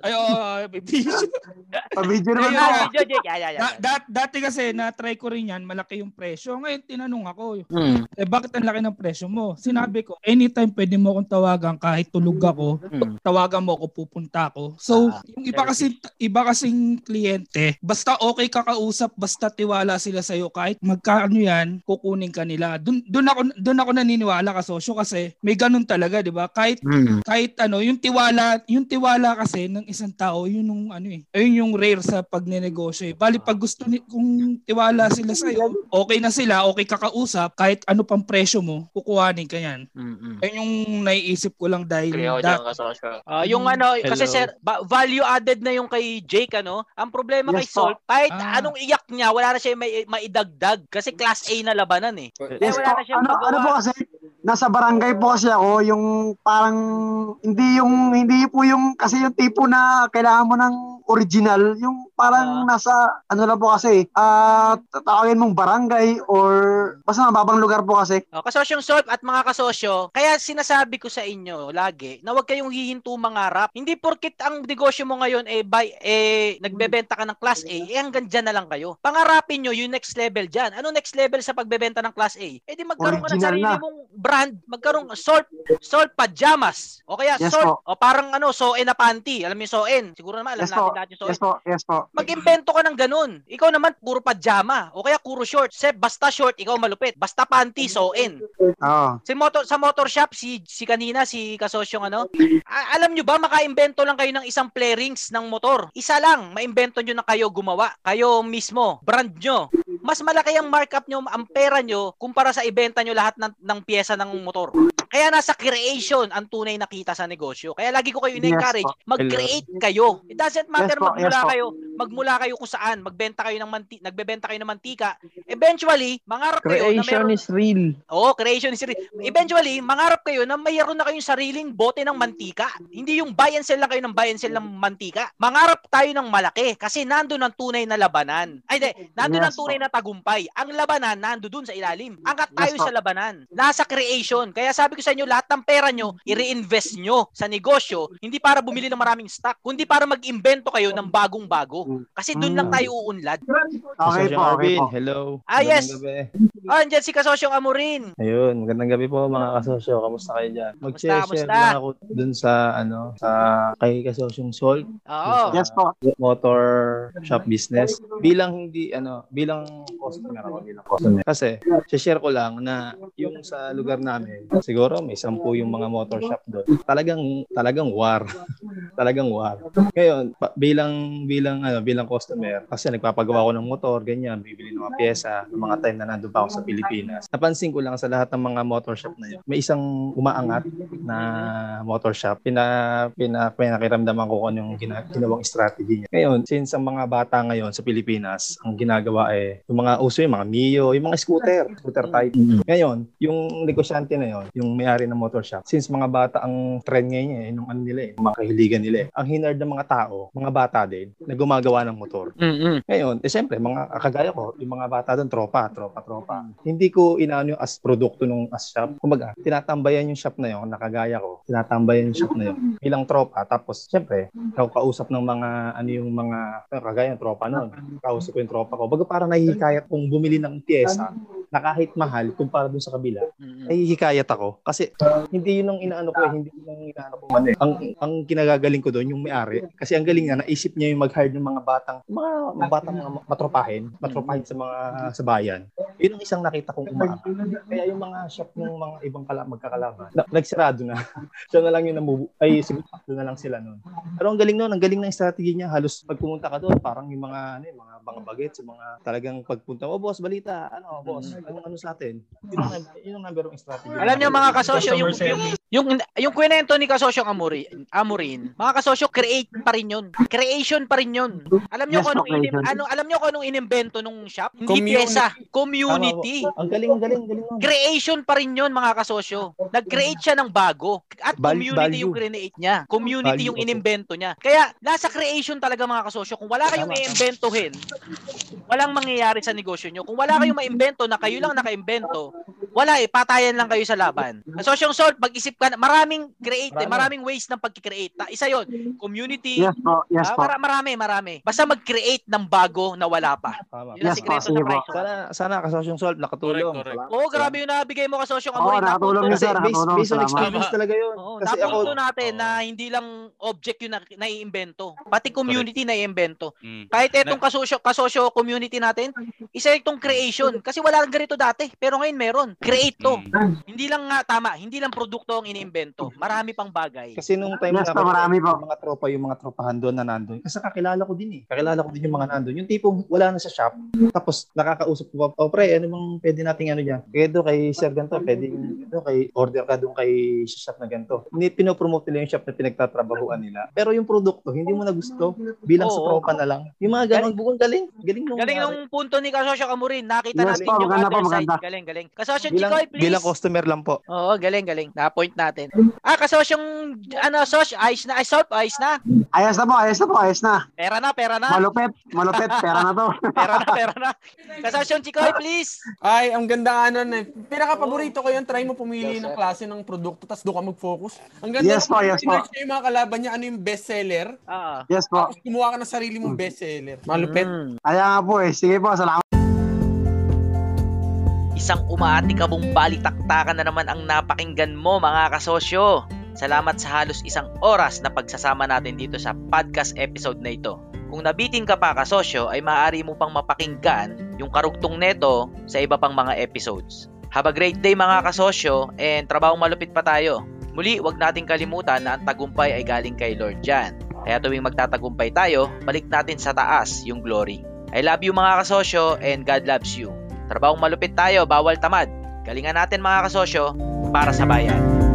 Ay oh, may bisyo. Pa-video naman ah, video, Jake. Yeah, yeah, yeah. Da- dat- dati kasi na-try ko rin yan, malaki yung presyo. Ngayon tinanong ako, Hmm. eh bakit ang laki ng presyo mo? Sinabi ko, anytime pwede mo akong tawagan kahit tulog ako, Hmm. tawagan mo ako, pupunta ako. So, Ah, yung iba kasi iba kasing kliyente, basta okay ka kausap, basta tiwala sila sa kahit magkano yan, kukunin ka nila. Doon doon ako doon ako naniniwala ka sosyo kasi may ganun talaga, 'di ba? Kahit Hmm. kahit ano, yung tiwala, yung tiwala kasi ng isang tao, yun yung ano eh. Ayun yung rare sa pagnenegosyo eh. Bali pag gusto ni kung tiwala sila sa iyo, okay na sila, okay ka kausap, kahit ano pang presyo mo, kukuhanin ka yan. Mm-mm. Ayun yung naiisip ko lang dahil Kaya ako da- dyan kasosyo. Ah, yung ano, kasi Hello. sir, ba- value added na yung kay Jake ano. Ang problema kay Yes po. Salt, kahit Ah. anong iyak niya, wala na siya may maidagdag kasi class A na labanan eh. Yes wala po. na siyang Ano, magawa. ano po kasi, nasa barangay po kasi ako, yung parang, hindi yung, hindi po yung, kasi yung tipo na kailangan mo ng original, yung parang nasa, ano lang po kasi, ah, tatawagin mong barangay or basta mababang lugar po kasi. Oh, kasosyong Salt at mga kasosyo, kaya sinasabi ko sa inyo lagi na huwag kayong hihinto mangarap. Hindi porkit ang negosyo mo ngayon eh, by, eh nagbebenta ka ng class A, eh hanggang dyan na lang kayo. Pangarapin nyo yung next level dyan. Ano next level sa pagbebenta ng class A? Eh di magkaroon ka ng Original sarili na. mong brand, magkaroon Salt, Salt pajamas. O kaya Yes Salt, po. o parang ano, Soen na panty. Alam mo yung Soen? Siguro naman alam Yes natin po. yung Soen. Yes po. Yes po. Mag-invento ka ng ganun. Ikaw naman, puro pajama. O kaya puro short. Sep, basta short, ikaw malupit. Basta panty, soin. Oo. Si motor, sa motor shop, si, si kanina, si kasosyong ano, a- alam nyo ba, makaimbento lang kayo ng isang play rings ng motor. Isa lang, maimbento nyo na kayo gumawa. Kayo mismo, brand nyo. Mas malaki ang markup nyo, ang pera nyo, kumpara sa ibenta nyo lahat ng, ng pyesa ng motor. Kaya nasa creation ang tunay na kita sa negosyo. Kaya lagi ko kayo Yes po. mag-create kayo. It doesn't matter Yes magmula yes kayo, magmula kayo kung saan, magbenta kayo ng manti, nagbebenta kayo ng mantika. Eventually, mangarap kayo na Creation meron is real. Oo, creation is real. Eventually, mangarap kayo na mayroon na kayong sariling bote ng mantika. Hindi yung buy and sell lang kayo ng buy and sell ng mantika. Mangarap tayo ng malaki kasi nandun ang tunay na labanan. Ay, hindi. Nandun ang Yes, tunay na tagumpay. Ang labanan, nando dun sa ilalim. Angkat tayo Yes, sa labanan. Nasa creation. Kaya sabi ko sa inyo, lahat ng pera nyo, i-reinvest nyo sa negosyo. Hindi para bumili ng maraming stock, kundi para mag-invento kayo ng bagong-bago. Kasi dun lang Mm. tayo uunlad. Okay po, okay po. hello. Ah, yes. Ah, andyan si Kasosyong Amorin. Ayun, magandang gabi po mga kasosyo. Kamusta kayo dyan? Mag-share lang ako dun sa ano, sa kay kasosyong Sol. Oo. Yes po. motor shop business bilang hindi ano bilang customer ako bilang customer kasi share ko lang na yung sa lugar namin siguro may sampu yung mga motor shop doon. Talagang talagang war. Talagang war. Ngayon pa- bilang bilang ano bilang customer kasi nagpapagawa ko ng motor ganyan bibili ng mga pyesa ng mga time na nandun pa ako sa Pilipinas. Napansin ko lang sa lahat ng mga motor shop na yun may isang umaangat na motor shop. Pina pina pinakiramdaman ko kung anong gina, ginawang strategy niya. Ngayon since ang mga bata ngayon sa Pilipinas ang ginagawa ay yung mga uso yung mga Mio yung mga scooter scooter type. Ngayon yung negosyante na yon yung may-ari ng motor shop, since mga bata ang trend ngayon eh, nung ano nila eh, mga kahiligan nila eh. Ang hinard ng mga tao, mga bata din, na gumagawa ng motor. Mm-mm. Ngayon, eh siyempre, mga kagaya ko, yung mga bata doon, tropa, tropa, tropa. Hindi ko inaano yung as produkto nung as shop. Kumbaga, tinatambayan yung shop na yun, nakagaya ko, tinatambayan yung shop na yun bilang tropa. Tapos, siyempre, ako kausap ng mga, ano yung mga, kagaya ng tropa noon. Kausap ko yung tropa ko. Baga parang nahihikayat kung bumili ng pyesa na kahit mahal kumpara dun sa kabila, nahihikayat ako. Kasi hindi yun ang inaano ko, eh, hindi yun ang inaano ko man eh. Ang, ang kinagagaling ko doon, yung may-ari. Kasi ang galing niya, naisip niya yung mag-hire ng mga batang, mga, mga batang mga matropahin, matropahin sa mga sa bayan. Yun ang isang nakita kong umaangat. Kaya yung mga shop ng mga ibang kala, magkakalaban, na, nagsarado na. Siya na lang yung namubu, ay siguro na lang sila noon. Pero ang galing noon, ang galing ng strategy niya. Halos pag pumunta ka doon, parang yung mga, ano, yung mga mga bagets, yung mga talagang pagpunta, oh boss, balita, ano, boss, anong ano sa atin? Yun ang, yun ang number one strategy. Alam niyo mga kasosyo, yung, yung, yung, yung kwento ni kasosyo Amurin, Amurin, mga kasosyo, create pa rin yun. Creation pa rin yun. Alam niyo Yes, kung anong, inim, ano, alam niyo kung anong inimbento nung shop? Hindi Community. pyesa, community. Ang galing, ang galing, ang galing. Creation pa rin yun mga kasosyo. Nag-create siya ng bago. At Val- community yung value. create niya. Community Value, yung inimbento niya. Kaya nasa creation talaga mga kasosyo. Kung wala kayong i-imbentohin, walang mangyayari sa negosyo nyo. Kung wala kayong maimbento na kayo lang nakaimbento, wala eh, patayan lang kayo sa laban. Kasosyong Salt, mag-isip ka na, maraming create, eh, Marami. maraming ways ng pag-create. Ta- Isa yon community, Yes po, yes ah, po. mara- marami, marami. Basta mag-create ng bago na wala pa. Yun ang Yes po, sikreto sa po. presyo. Sana, sana kasosyong solve, nakatulong. Correct, correct. Oo, grabe yung nabigay mo kasosyong Oo, Amoy. nakatulong yun, Kasi sir. based, Nakatulong, based on experience talaga yun. Oo, Kasi ako, napunto natin na hindi lang object yung na, naiimbento. Pati community na iimbento. Mm. Kahit etong kasosyo, kasosyo community natin, isa itong creation. Kasi wala lang ganito dati. Pero ngayon meron. Create to. Mm. Hindi lang nga tama, hindi lang produkto ang iniimbento. Marami pang bagay. Kasi nung time Yes na po, marami yung mga tropa, yung mga tropahan doon na nandun. Kasi kakilala ko din eh. Kakilala ko din yung mga nandun. Yung tipong wala na sa shop. Tapos nakakausap ko pa, oh pre, ano bang pwede nating ano dyan? Kaya doon kay Sir ganito, pwede doon kay order ka doon kay shop na ganito. Hindi pinopromote nila yung shop na pinagtatrabahuan nila. Pero yung produkto, hindi mo na gusto. Bilang sa Oo. tropa na lang. Yung mga ganun, bukong galing. Galing nung Galing nung punto ni Kasosyo Kamurin. Nakita Yes natin po, yung other po, side. maganda. Galing, galing. Kasosyo bilang, Chikoy, please. bilang customer lang po. Oo, galing, galing. Na-point natin. Ah, kasosyong, ano, Sosh, ayos na, ay, Solp, ayos na. Ayos na po, ayos na po, ayos na. Pera na, pera na. Malupit, malupit, pera na to. Pera na, pera na. Kasosyong Chikoy, please. Ay, ang ganda nga nun eh. Pinaka-paborito ko yun, try mo pumili ng klase ng produkto, tapos doon ka mag-focus. Ang ganda Yes po, yes po. Yung mga kalaban niya, ano yung bestseller. Ah. Yes po. Tapos kumuha ka ng sarili mong bestseller. Malupit. Mm. Kaya nga po eh. Sige po, salamat. Isang umaatikabong balitaktakan na naman ang napakinggan mo mga kasosyo. Salamat sa halos isang oras na pagsasama natin dito sa podcast episode na ito. Kung nabiting ka pa kasosyo ay maaari mo pang mapakinggan yung karugtong neto sa iba pang mga episodes. Have a great day mga kasosyo and trabahong malupit pa tayo. Muli, wag nating kalimutan na ang tagumpay ay galing kay Lord Jan. Kaya tuwing magtatagumpay tayo, balik natin sa taas yung glory. I love you mga kasosyo and God loves you. Trabahong malupit tayo, bawal tamad. Galingan natin mga kasosyo para sa bayan.